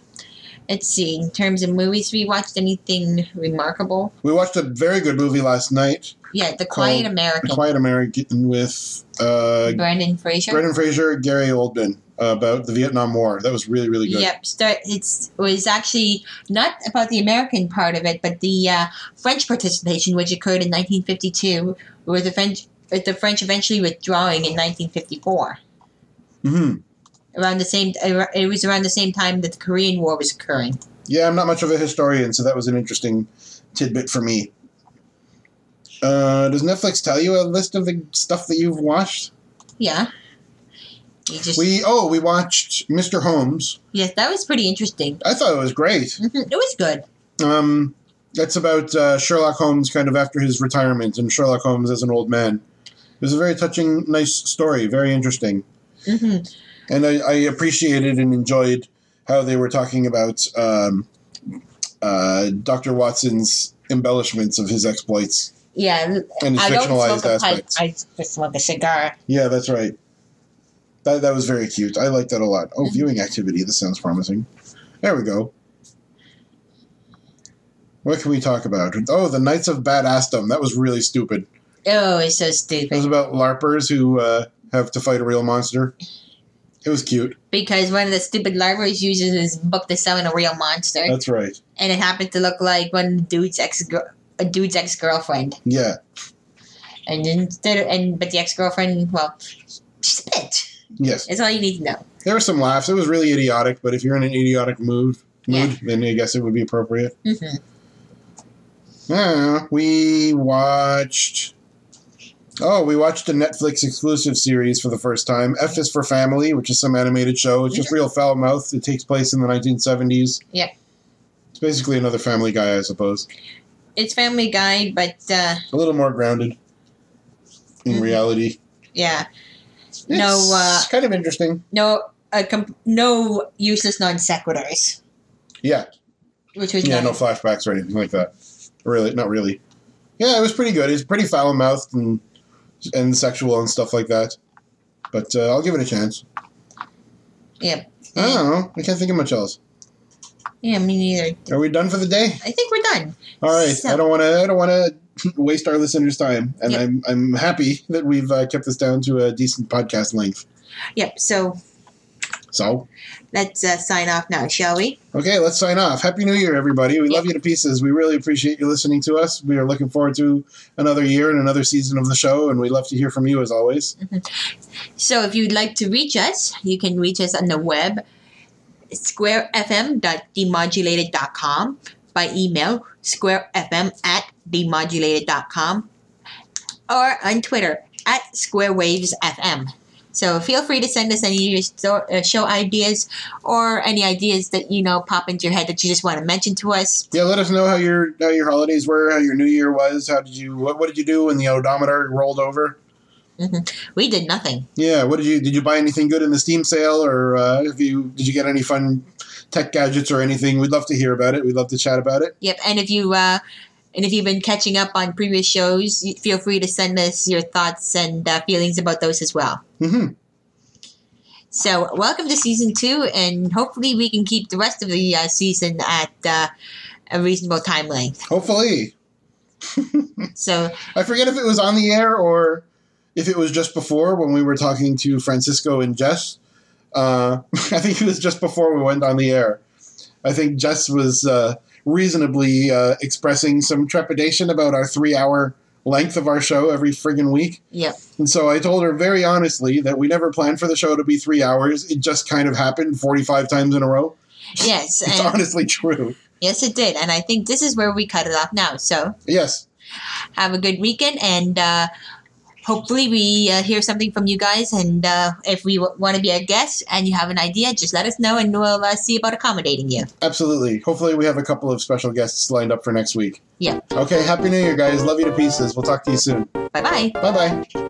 Let's see. In terms of movies, we watched anything remarkable? We watched a very good movie last night, Yeah, The Quiet American. The Quiet American, with uh, Brandon Fraser. Brendan Fraser, Gary Oldman, uh, about the Vietnam War. That was really really good. Yep, start. It's it was actually not about the American part of it, but the uh, French participation, which occurred in 1952, with the French with the French eventually withdrawing in 1954. hmm Around the same, it was around the same time that the Korean War was occurring. Yeah, I'm not much of a historian, so that was an interesting tidbit for me. Uh, does Netflix tell you a list of the stuff that you've watched? Yeah, you just We oh we watched Mr. Holmes. yes, that was pretty interesting. I thought it was great. Mhm, It was good. Um, that's about uh, Sherlock Holmes kind of after his retirement and Sherlock Holmes as an old man. It was a very touching, nice story, very interesting. hmm And I, I appreciated and enjoyed how they were talking about um, uh, Dr. Watson's embellishments of his exploits Yeah, and his I don't fictionalized smoke a pipe. aspects. I just smoke a cigar. Yeah, that's right. That, that was very cute. I liked that a lot. Oh, Mhm. viewing activity. This sounds promising. There we go. What can we talk about? Oh, the Knights of Badassdom. That was really stupid. Oh, it's so stupid. It was about LARPers who uh, have to fight a real monster. It was cute. Because one of the stupid libraries uses his book to summon a real monster. That's right. and it happened to look like one dude's ex a dude's ex girlfriend. Yeah. And instead of, and but the ex girlfriend, well, she's a bitch. Yes. That's all you need to know. There were some laughs. It was really idiotic, but if you're in an idiotic mood, mood, Yeah. then I guess it would be appropriate. hmm Yeah, we watched. Oh, we watched a Netflix exclusive series for the first time. F is for Family, which is some animated show. It's just real foul mouthed. It takes place in the 1970s. Yeah. It's basically another Family Guy, I suppose. It's Family Guy, but uh, A little more grounded in Mhm. reality. yeah, It's No, uh, kind of interesting. no, uh, com- no useless non sequiturs, Yeah, which was yeah, no flashbacks or anything like that. Really, not really. Yeah, it was pretty good. It's pretty foul mouthed and and sexual and stuff like that. But uh, I'll give it a chance. Yeah, I don't know. I can't think of much else. yeah, me neither. Are we done for the day? I think we're done. All right. So- I don't want to. I don't want to waste our listeners' time, and Yep. I'm I'm happy that we've uh, kept this down to a decent podcast length. Yep. So So let's uh, sign off now, shall we? okay, let's sign off. Happy New Year, everybody. We Yep. love you to pieces. We really appreciate you listening to us. We are looking forward to another year and another season of the show, and we love to hear from you as always. So if you'd like to reach us, you can reach us on the web, squarefm.demodulated.com, by email, squarefm at demodulated.com, or on Twitter, at squarewavesfm. So feel free to send us any of your uh, show ideas or any ideas that, you know, pop into your head that you just want to mention to us. Yeah, let us know how your how your holidays were, how your New Year was. How did you what, what did you do when the odometer rolled over? We did nothing. Yeah. What did you did you buy anything good in the Steam sale, or uh, have you did you get any fun tech gadgets or anything? We'd love to hear about it. We'd love to chat about it. Yep. And if you uh, and if you've been catching up on previous shows, feel free to send us your thoughts and uh, feelings about those as well. hmm So, welcome to season two, and hopefully, we can keep the rest of the uh, season at uh, a reasonable time length. Hopefully, So, I forget if it was on the air or if it was just before when we were talking to Francisco and Jess. Uh, I think it was just before we went on the air. I think Jess was uh, reasonably uh, expressing some trepidation about our three-hour length of our show every friggin' week. yep. And so I told her very honestly that we never planned for the show to be three hours. It just kind of happened 45 times in a row. Yes, It's honestly true. yes, it did. And I think this is where we cut it off now. So, Yes. have a good weekend, and uh, hopefully, we uh, hear something from you guys. And uh, if we w- want to be a guest and you have an idea, just let us know, and we'll uh, see about accommodating you. Absolutely. Hopefully, we have a couple of special guests lined up for next week. Yeah. Okay. Happy New Year, guys. Love you to pieces. We'll talk to you soon. Bye bye. Bye bye.